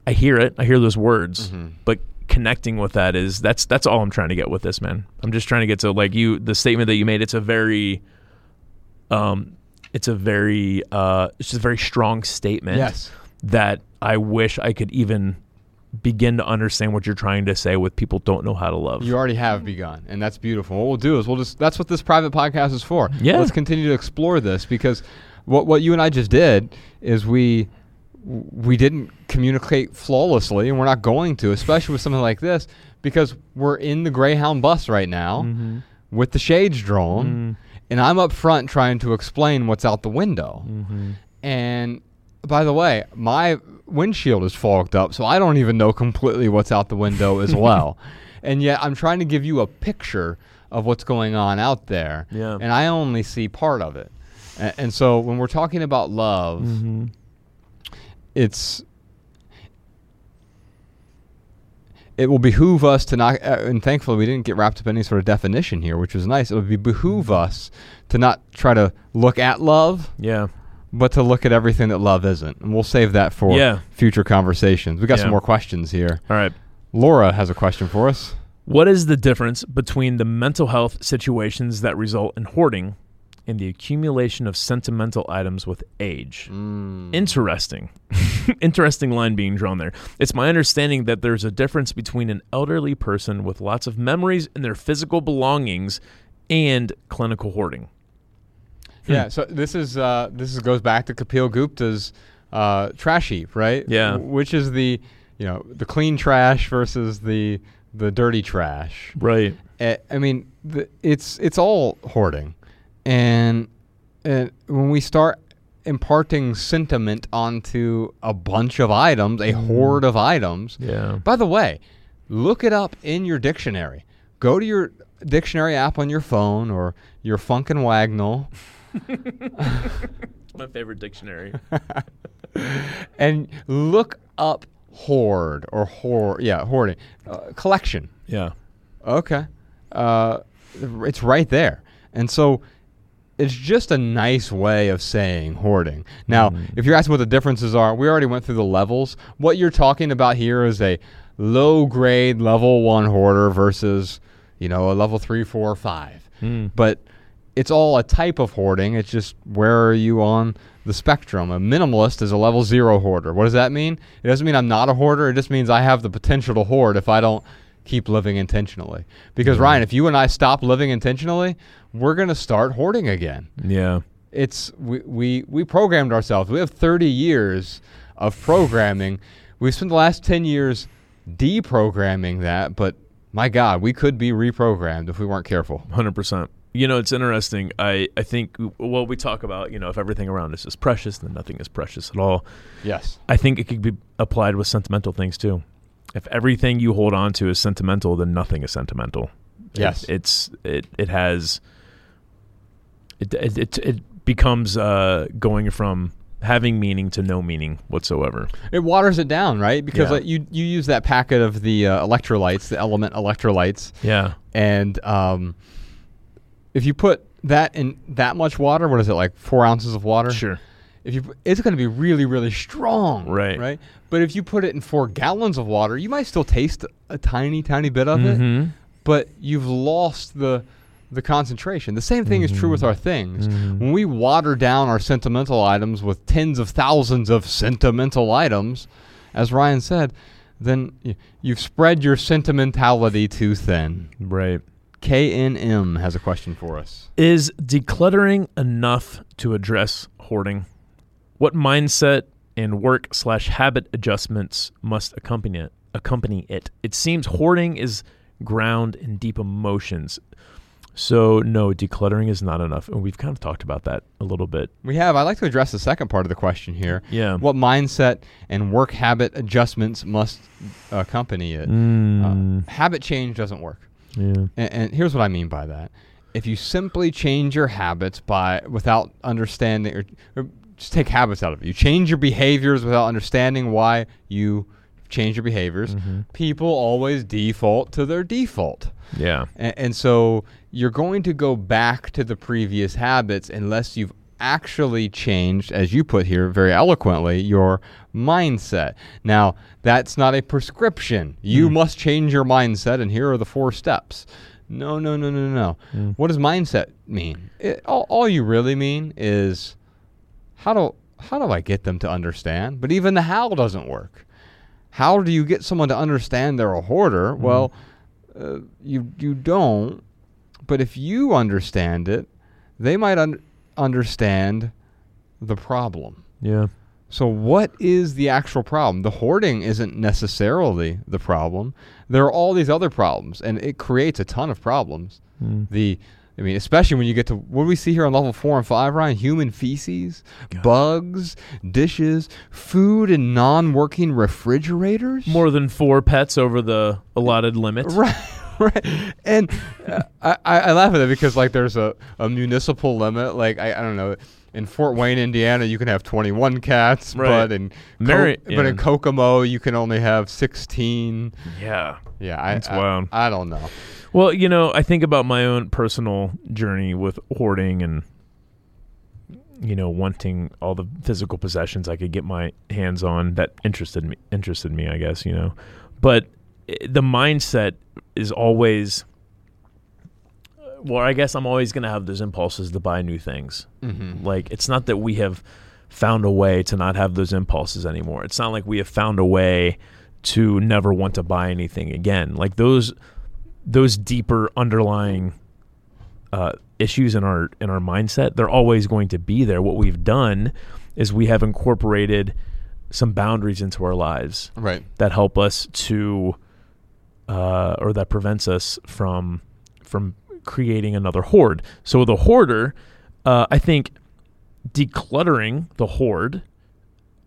[SPEAKER 3] I hear it. I hear those words.
[SPEAKER 2] Mhm.
[SPEAKER 3] But connecting with that is that's that's all I'm trying to get with this, man. I'm just trying to get to like you the statement that you made, it's a very um it's a very uh it's just a very strong statement
[SPEAKER 2] Yes.
[SPEAKER 3] that I wish I could even begin to understand what you're trying to say with people don't know how to love.
[SPEAKER 2] You already have begun, and that's beautiful. What we'll do is we'll just that's what this private podcast is for.
[SPEAKER 3] Yeah.
[SPEAKER 2] Let's continue to explore this because what what you and I just did is we we didn't communicate flawlessly and we're not going to, especially with something like this, because we're in the Greyhound bus right now
[SPEAKER 3] Mhm.
[SPEAKER 2] with the shades drawn
[SPEAKER 3] Mm.
[SPEAKER 2] and I'm up front trying to explain what's out the window.
[SPEAKER 3] Mhm.
[SPEAKER 2] And by the way, my windshield is fogged up, so I don't even know completely what's out the window as well. And yet I'm trying to give you a picture of what's going on out there.
[SPEAKER 3] Yeah.
[SPEAKER 2] And I only see part of it. And, and so when we're talking about love,
[SPEAKER 3] Mhm.
[SPEAKER 2] it's it will behoove us to not uh, and thankfully we didn't get wrapped up in any sort of definition here which was nice it would be behoove us to not try to look at love
[SPEAKER 3] Yeah.
[SPEAKER 2] But to look at everything that love isn't. And we'll save that for
[SPEAKER 3] Yeah.
[SPEAKER 2] future conversations. We got
[SPEAKER 3] Yeah.
[SPEAKER 2] some more questions here.
[SPEAKER 3] All right.
[SPEAKER 2] Laura has a question for us.
[SPEAKER 3] What is the difference between the mental health situations that result in hoarding and the accumulation of sentimental items with age?
[SPEAKER 2] Mm.
[SPEAKER 3] Interesting. Interesting line being drawn there. It's my understanding that there's a difference between an elderly person with lots of memories in their physical belongings and clinical hoarding.
[SPEAKER 2] Yeah, so this is uh, this is, goes back to Kapil Gupta's uh, trash heap, right?
[SPEAKER 3] Yeah.
[SPEAKER 2] W- Which is the you know the clean trash versus the the dirty trash.
[SPEAKER 3] Right.
[SPEAKER 2] Uh, I mean, the, it's it's all hoarding, and and when we start imparting sentiment onto a bunch of items, a horde of items.
[SPEAKER 3] Yeah.
[SPEAKER 2] By the way, look it up in your dictionary. Go to your dictionary app on your phone or your Funk & Wagnall.
[SPEAKER 3] My favorite dictionary.
[SPEAKER 2] and look up hoard or hoard. Yeah, hoarding. Uh, collection.
[SPEAKER 3] yeah.
[SPEAKER 2] Okay. Uh, it's right there. And so it's just a nice way of saying hoarding. Now, if you're asking what the differences are, we already went through the levels. What you're talking about here is a low grade level one hoarder versus, you know, a level three, four, five.
[SPEAKER 3] Mm.
[SPEAKER 2] But it's all a type of hoarding. It's just where are you on the spectrum? A minimalist is a level zero hoarder. What does that mean? It doesn't mean I'm not a hoarder. It just means I have the potential to hoard if I don't keep living intentionally. Because Ryan, if you and I stop living intentionally, we're gonna start hoarding again.
[SPEAKER 3] Yeah.
[SPEAKER 2] It's we we, we programmed ourselves. We have 30 years of programming. We've spent the last 10 years deprogramming that, but my God, we could be reprogrammed if we weren't careful.
[SPEAKER 3] Hundred percent. You know, it's interesting. I I think well, we talk about you know if everything around us is precious, then nothing is precious at all.
[SPEAKER 2] Yes.
[SPEAKER 3] I think it could be applied with sentimental things too. If everything you hold on to is sentimental, then nothing is sentimental. It-
[SPEAKER 2] Yes.
[SPEAKER 3] it's it it has it it it, it becomes uh, going from having meaning to no meaning whatsoever.
[SPEAKER 2] It waters it down, right? Because
[SPEAKER 3] Yeah.
[SPEAKER 2] like, you you use that packet of the uh, electrolytes, the LMNT electrolytes,
[SPEAKER 3] Yeah.
[SPEAKER 2] and um, if you put that in that much water, what is it like four ounces of water?
[SPEAKER 3] Sure.
[SPEAKER 2] If you, it's going to be really, really strong,
[SPEAKER 3] Right.
[SPEAKER 2] Right. But if you put it in four gallons of water, you might still taste a tiny, tiny bit of it,
[SPEAKER 3] Mhm.
[SPEAKER 2] but you've lost the the concentration. The same thing is true with our things.
[SPEAKER 3] Mhm.
[SPEAKER 2] When we water down our sentimental items with tens of thousands of sentimental items, as Ryan said, then y- you've spread your sentimentality too thin.
[SPEAKER 3] Right.
[SPEAKER 2] KNM has a question for us.
[SPEAKER 3] Is decluttering enough to address hoarding? What mindset and work slash habit adjustments must accompany it? Accompany it. It seems hoarding is ground in deep emotions. So no, decluttering is not enough, and we've kind of talked about that a little bit.
[SPEAKER 2] We have. I'd like to address the second part of the question here.
[SPEAKER 3] Yeah.
[SPEAKER 2] What mindset and work habit adjustments must accompany it?
[SPEAKER 3] Mm,
[SPEAKER 2] Uh, habit change doesn't work.
[SPEAKER 3] Yeah.
[SPEAKER 2] And, and here's what I mean by that: if you simply change your habits by without understanding, or, or just take habits out of it, you change your behaviors without understanding why you change your behaviors.
[SPEAKER 3] Mhm.
[SPEAKER 2] People always default to their default,
[SPEAKER 3] Yeah.
[SPEAKER 2] and, and so you're going to go back to the previous habits unless you've actually changed, as you put here very eloquently, your mindset. Now, that's not a prescription. You
[SPEAKER 3] Mm.
[SPEAKER 2] must change your mindset, and here are the four steps. No, no, no, no, no.
[SPEAKER 3] Mm.
[SPEAKER 2] What does mindset mean? It, all, all you really mean is how do how do I get them to understand? But even the how doesn't work. How do you get someone to understand they're a hoarder? Well, uh, you you don't. But if you understand it, they might un- understand the problem.
[SPEAKER 3] Yeah.
[SPEAKER 2] So, what is the actual problem? The hoarding isn't necessarily the problem. There are all these other problems, and it creates a ton of problems.
[SPEAKER 3] Mm.
[SPEAKER 2] The, I mean, especially when you get to what do we see here on level four and five, Ryan? Human feces, bugs, dishes, food in non-working refrigerators.
[SPEAKER 3] More than four pets over the allotted limit.
[SPEAKER 2] Right, right. And uh, I, I laugh at it because like there's a, a municipal limit. Like I, I don't know. In Fort Wayne, Indiana, you can have 21 cats,
[SPEAKER 3] Right.
[SPEAKER 2] but in Co-
[SPEAKER 3] Mary-
[SPEAKER 2] but in. Kokomo, you can only have 16.
[SPEAKER 3] Yeah.
[SPEAKER 2] Yeah, I,
[SPEAKER 3] That's
[SPEAKER 2] I,
[SPEAKER 3] wild.
[SPEAKER 2] I don't know.
[SPEAKER 3] Well, you know, I think about my own personal journey with hoarding and you know, wanting all the physical possessions I could get my hands on that interested me interested me, I guess, you know. But the mindset is always well, I guess I'm always going to have those impulses to buy new things.
[SPEAKER 2] Mm-hmm.
[SPEAKER 3] Like it's not that we have found a way to not have those impulses anymore. It's not like we have found a way to never want to buy anything again. Like those those deeper underlying uh, issues in our in our mindset, they're always going to be there. What we've done is we have incorporated some boundaries into our lives
[SPEAKER 2] Right.
[SPEAKER 3] that help us to uh, or that prevents us from from creating another hoard. So the hoarder, uh, I think, decluttering the hoard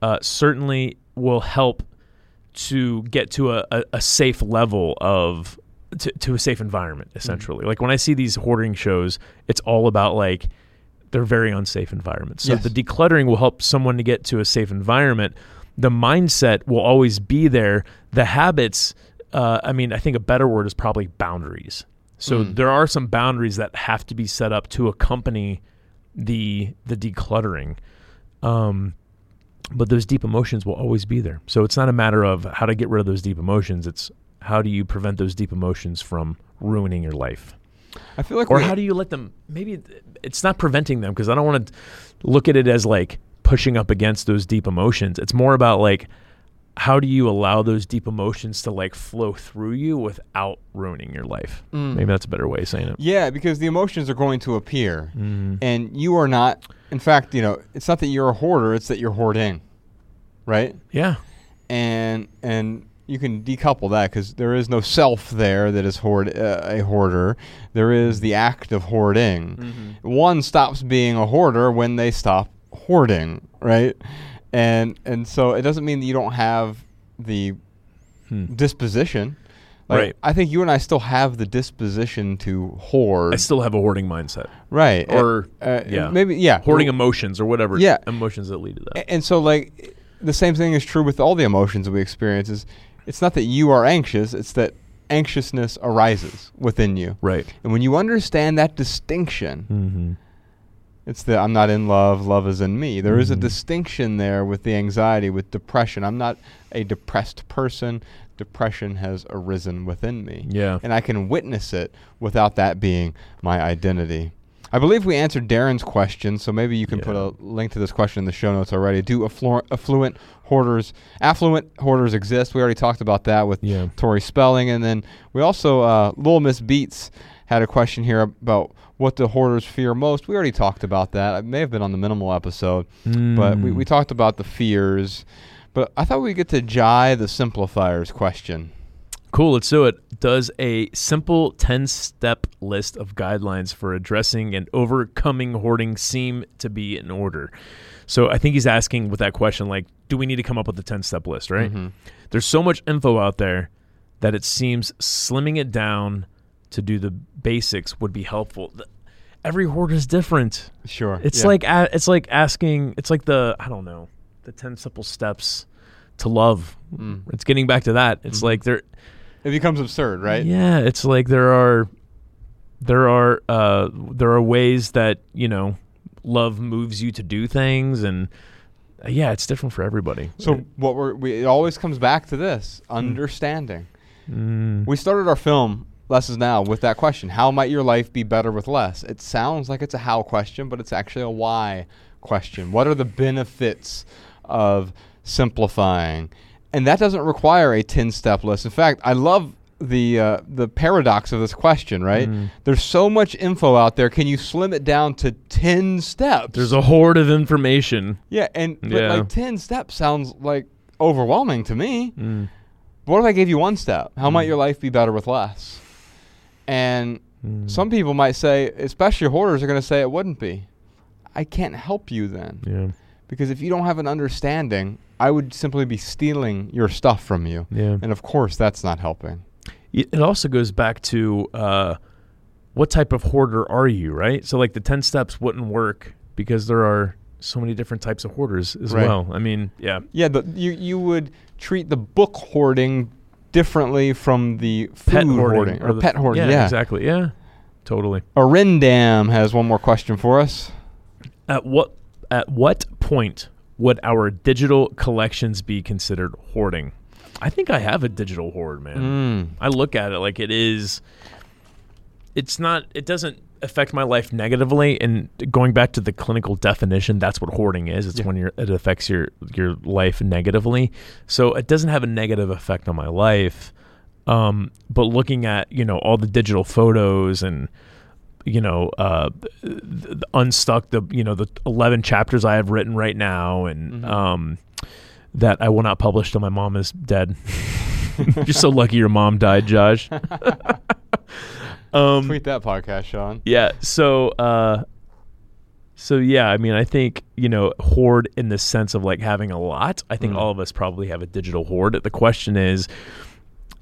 [SPEAKER 3] uh, certainly will help to get to a, a, a safe level of to, to a safe environment essentially. Like when i see these hoarding shows it's all about like they're very unsafe environments. So
[SPEAKER 2] Yes.
[SPEAKER 3] the decluttering will help someone to get to a safe environment. The mindset will always be there. The habits uh, i mean i think a better word is probably boundaries. So
[SPEAKER 2] Mm.
[SPEAKER 3] there are some boundaries that have to be set up to accompany the the decluttering. Um but those deep emotions will always be there. So it's not a matter of how to get rid of those deep emotions. It's how do you prevent those deep emotions from ruining your life?
[SPEAKER 2] I feel like
[SPEAKER 3] or how do you let them maybe it's not preventing them because i don't want to look at it as like pushing up against those deep emotions. It's more about like how do you allow those deep emotions to like flow through you without ruining your life
[SPEAKER 2] Mm.
[SPEAKER 3] maybe that's a better way of saying it
[SPEAKER 2] Yeah, because the emotions are going to appear,
[SPEAKER 3] Mhm.
[SPEAKER 2] and you are not. In fact, you know, it's not that you're a hoarder; it's that you're hoarding, right?
[SPEAKER 3] yeah
[SPEAKER 2] And and you can decouple that because there is no self there that is hoard uh, a hoarder. There is the act of hoarding. One stops being a hoarder when they stop hoarding, right? And and so it doesn't mean that you don't have the
[SPEAKER 3] Hmm.
[SPEAKER 2] disposition. Like,
[SPEAKER 3] Right.
[SPEAKER 2] I think you and I still have the disposition to hoard.
[SPEAKER 3] i still have a hoarding mindset
[SPEAKER 2] right.
[SPEAKER 3] or
[SPEAKER 2] uh,
[SPEAKER 3] yeah.
[SPEAKER 2] maybe yeah.
[SPEAKER 3] hoarding
[SPEAKER 2] Well,
[SPEAKER 3] emotions or whatever
[SPEAKER 2] Yeah.
[SPEAKER 3] emotions that lead to that
[SPEAKER 2] And so, like, the same thing is true with all the emotions that we experience. Is it's not that you are anxious; it's that anxiousness arises within you.
[SPEAKER 3] right
[SPEAKER 2] And when you understand that distinction,
[SPEAKER 3] mm-hmm.
[SPEAKER 2] It's that I'm not in love; love is in me. There is a
[SPEAKER 3] Mhm.
[SPEAKER 2] distinction there with the anxiety, with depression. I'm not a depressed person. Depression has arisen within me.
[SPEAKER 3] yeah
[SPEAKER 2] and I can witness it without that being my identity. I believe we answered Darren's question, so maybe you can put a link to this question in the show notes already. Do afflu- affluent hoarders, affluent hoarders exist? We already talked about that with
[SPEAKER 3] yeah
[SPEAKER 2] Tori Spelling, and then we also uh, Little Miss Beats had a question here about what the hoarders fear most. We already talked about that. It may have been on the minimal episode, but we,
[SPEAKER 3] Mm.
[SPEAKER 2] we talked about the fears. But I thought we'd get to Jai the simplifiers question.
[SPEAKER 3] Cool, let's do it. Does a simple 10 step list of guidelines for addressing and overcoming hoarding seem to be in order? So I think he's asking with that question, like, do we need to come up with a 10 step list, right?
[SPEAKER 2] Mhm.
[SPEAKER 3] There's so much info out there that it seems slimming it down to do the basics would be helpful. Every hoarder is different.
[SPEAKER 2] Sure.
[SPEAKER 3] It's
[SPEAKER 2] yeah.
[SPEAKER 3] like it's like asking. It's like the I don't know the ten simple steps to love.
[SPEAKER 2] Mm.
[SPEAKER 3] It's getting back to that. It's
[SPEAKER 2] Mhm.
[SPEAKER 3] like there.
[SPEAKER 2] It becomes absurd, right?
[SPEAKER 3] Yeah, it's like there are there are uh there are ways that you know love moves you to do things and uh, yeah, it's different for everybody.
[SPEAKER 2] So what we're we, it always comes back to this understanding.
[SPEAKER 3] Mm,
[SPEAKER 2] We started our film Less Is Now with that question: How might your life be better with less? It sounds like it's a how question, but it's actually a why question. What are the benefits of simplifying? And that doesn't require a ten-step list. In fact, I love the uh, the paradox of this question. Right?
[SPEAKER 3] Mm.
[SPEAKER 2] There's so much info out there. Can you slim it down to ten steps?
[SPEAKER 3] there's a horde of information.
[SPEAKER 2] yeah, and but
[SPEAKER 3] Yeah.
[SPEAKER 2] like ten steps sounds like overwhelming to me.
[SPEAKER 3] Mm,
[SPEAKER 2] What if I gave you one step? How might
[SPEAKER 3] Mm.
[SPEAKER 2] your life be better with less? And
[SPEAKER 3] mm.
[SPEAKER 2] some people might say, especially hoarders, are going to say it wouldn't be. I can't help you then.
[SPEAKER 3] yeah,
[SPEAKER 2] Because if you don't have an understanding, I would simply be stealing your stuff from you.
[SPEAKER 3] yeah.
[SPEAKER 2] And of course, that's not helping.
[SPEAKER 3] it also goes back to uh, what type of hoarder are you, right? So like the ten steps wouldn't work because there are so many different types of hoarders as
[SPEAKER 2] Right.
[SPEAKER 3] well. I mean, yeah,
[SPEAKER 2] Yeah, the, you, you would treat the book hoarding differently from the food
[SPEAKER 3] pet
[SPEAKER 2] hoarding,
[SPEAKER 3] hoarding,
[SPEAKER 2] or
[SPEAKER 3] the-
[SPEAKER 2] pet hoarding.
[SPEAKER 3] Yeah,
[SPEAKER 2] Yeah,
[SPEAKER 3] exactly. Yeah, totally.
[SPEAKER 2] Arindam has one more question for us.
[SPEAKER 3] At what at what point would our digital collections be considered hoarding? I think I have a digital hoard, man.
[SPEAKER 2] Mm.
[SPEAKER 3] I look at it like it is. It's not. It doesn't affect my life negatively. And going back to the clinical definition, that's what hoarding is. It's
[SPEAKER 2] Yeah.
[SPEAKER 3] when you're, it affects your your life negatively. So it doesn't have a negative effect on my life. Um, but looking at you know all the digital photos and you know uh, th- th- unstuck the you know the 11 chapters I have written right now and
[SPEAKER 2] Mhm.
[SPEAKER 3] um, that I will not publish till my mom is dead. You're so lucky your mom died, Josh. um,
[SPEAKER 2] Tweet that podcast, Sean.
[SPEAKER 3] yeah. So, uh, so yeah. I mean, I think you know, hoard in the sense of like having a lot. I think
[SPEAKER 2] Mm.
[SPEAKER 3] all of us probably have a digital hoard. The question is,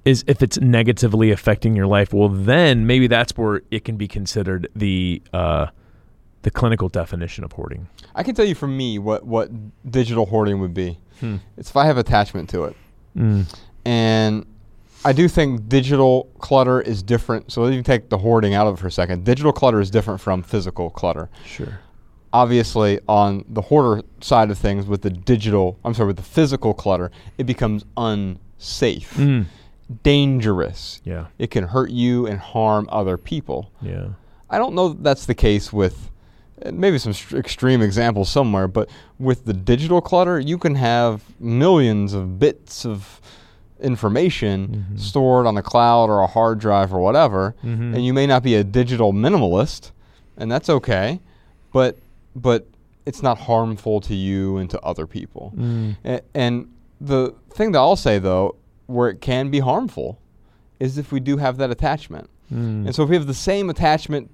[SPEAKER 3] is if it's negatively affecting your life. Well, then maybe that's where it can be considered the uh, the clinical definition of hoarding.
[SPEAKER 2] I can tell you for me what what digital hoarding would be.
[SPEAKER 3] Hmm.
[SPEAKER 2] It's if I have attachment to it,
[SPEAKER 3] Mm.
[SPEAKER 2] and I do think digital clutter is different. So let me take the hoarding out of it for a second. Digital clutter is different from physical clutter.
[SPEAKER 3] Sure.
[SPEAKER 2] obviously on the hoarder side of things with the digital i'm sorry with the physical clutter it becomes unsafe
[SPEAKER 3] Mm.
[SPEAKER 2] dangerous
[SPEAKER 3] Yeah.
[SPEAKER 2] it can hurt you and harm other people
[SPEAKER 3] Yeah.
[SPEAKER 2] i don't know that that's the case with uh, maybe some st- extreme examples somewhere but with the digital clutter you can have millions of bits of information
[SPEAKER 3] Mhm.
[SPEAKER 2] stored on the cloud or a hard drive or whatever
[SPEAKER 3] Mhm.
[SPEAKER 2] and you may not be a digital minimalist and that's okay but but it's not harmful to you and to other people
[SPEAKER 3] Mm.
[SPEAKER 2] A- and the thing that i'll say though where it can be harmful is if we do have that attachment
[SPEAKER 3] Mm.
[SPEAKER 2] and so if we have the same attachment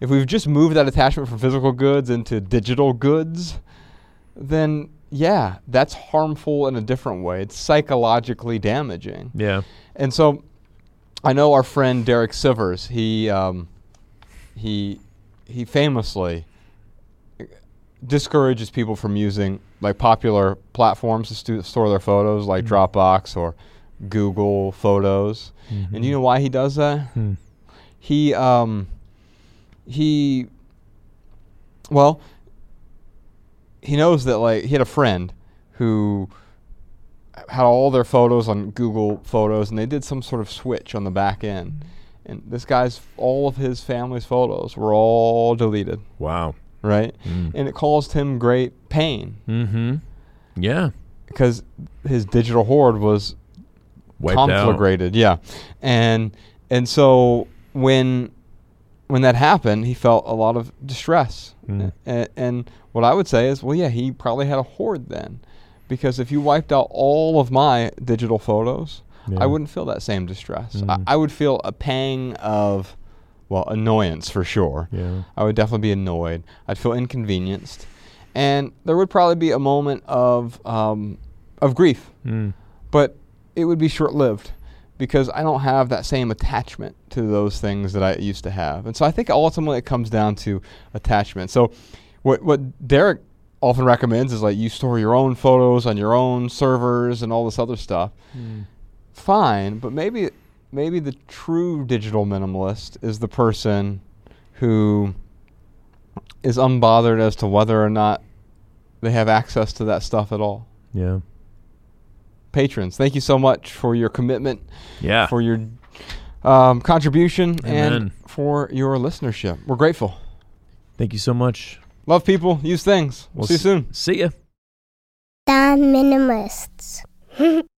[SPEAKER 2] if we've just moved that attachment from physical goods into digital goods then yeah that's harmful in a different way it's psychologically damaging
[SPEAKER 3] yeah.
[SPEAKER 2] and so I know our friend Derek Sivers, he um, he he famously discourages people from using like popular platforms to stu- store their photos like
[SPEAKER 3] Mhm.
[SPEAKER 2] Dropbox or Google Photos. And you know why he does that?
[SPEAKER 3] Mm.
[SPEAKER 2] He um he well he knows that like he had a friend who had all their photos on Google Photos and they did some sort of switch on the back end. And this guy's all of his family's photos were all deleted,
[SPEAKER 3] Wow.
[SPEAKER 2] right?
[SPEAKER 3] Mm.
[SPEAKER 2] And it caused him great pain
[SPEAKER 3] Mm-hmm. Yeah.
[SPEAKER 2] because his digital hoard was
[SPEAKER 3] Wiped out.
[SPEAKER 2] conflagrated. Yeah, and and so when when that happened, he felt a lot of distress.
[SPEAKER 3] Mm.
[SPEAKER 2] And, and what I would say is, well, yeah, he probably had a hoard then, because if you wiped out all of my digital photos,
[SPEAKER 3] Yeah.
[SPEAKER 2] I wouldn't feel that same distress.
[SPEAKER 3] Mm.
[SPEAKER 2] I, I would feel a pang of, well, annoyance for sure.
[SPEAKER 3] Yeah.
[SPEAKER 2] I would definitely be annoyed. I'd feel inconvenienced, and there would probably be a moment of um, of grief
[SPEAKER 3] Mm.
[SPEAKER 2] but it would be short lived because I don't have that same attachment to those things that I used to have. And so I think ultimately it comes down to attachment. So what what Derek often recommends is like you store your own photos on your own servers and all this other stuff.
[SPEAKER 3] Mm.
[SPEAKER 2] Fine, but maybe maybe the true digital minimalist is the person who is unbothered as to whether or not they have access to that stuff at all
[SPEAKER 3] Yeah.
[SPEAKER 2] patrons. Thank you so much for your commitment,
[SPEAKER 3] Yeah.
[SPEAKER 2] for your um, contribution,
[SPEAKER 3] Amen.
[SPEAKER 2] and for your listenership. We're grateful.
[SPEAKER 3] Thank you so much.
[SPEAKER 2] Love people. Use things. We'll,
[SPEAKER 3] We'll
[SPEAKER 2] see you
[SPEAKER 3] s-
[SPEAKER 2] soon.
[SPEAKER 3] See ya.
[SPEAKER 1] The Minimalists.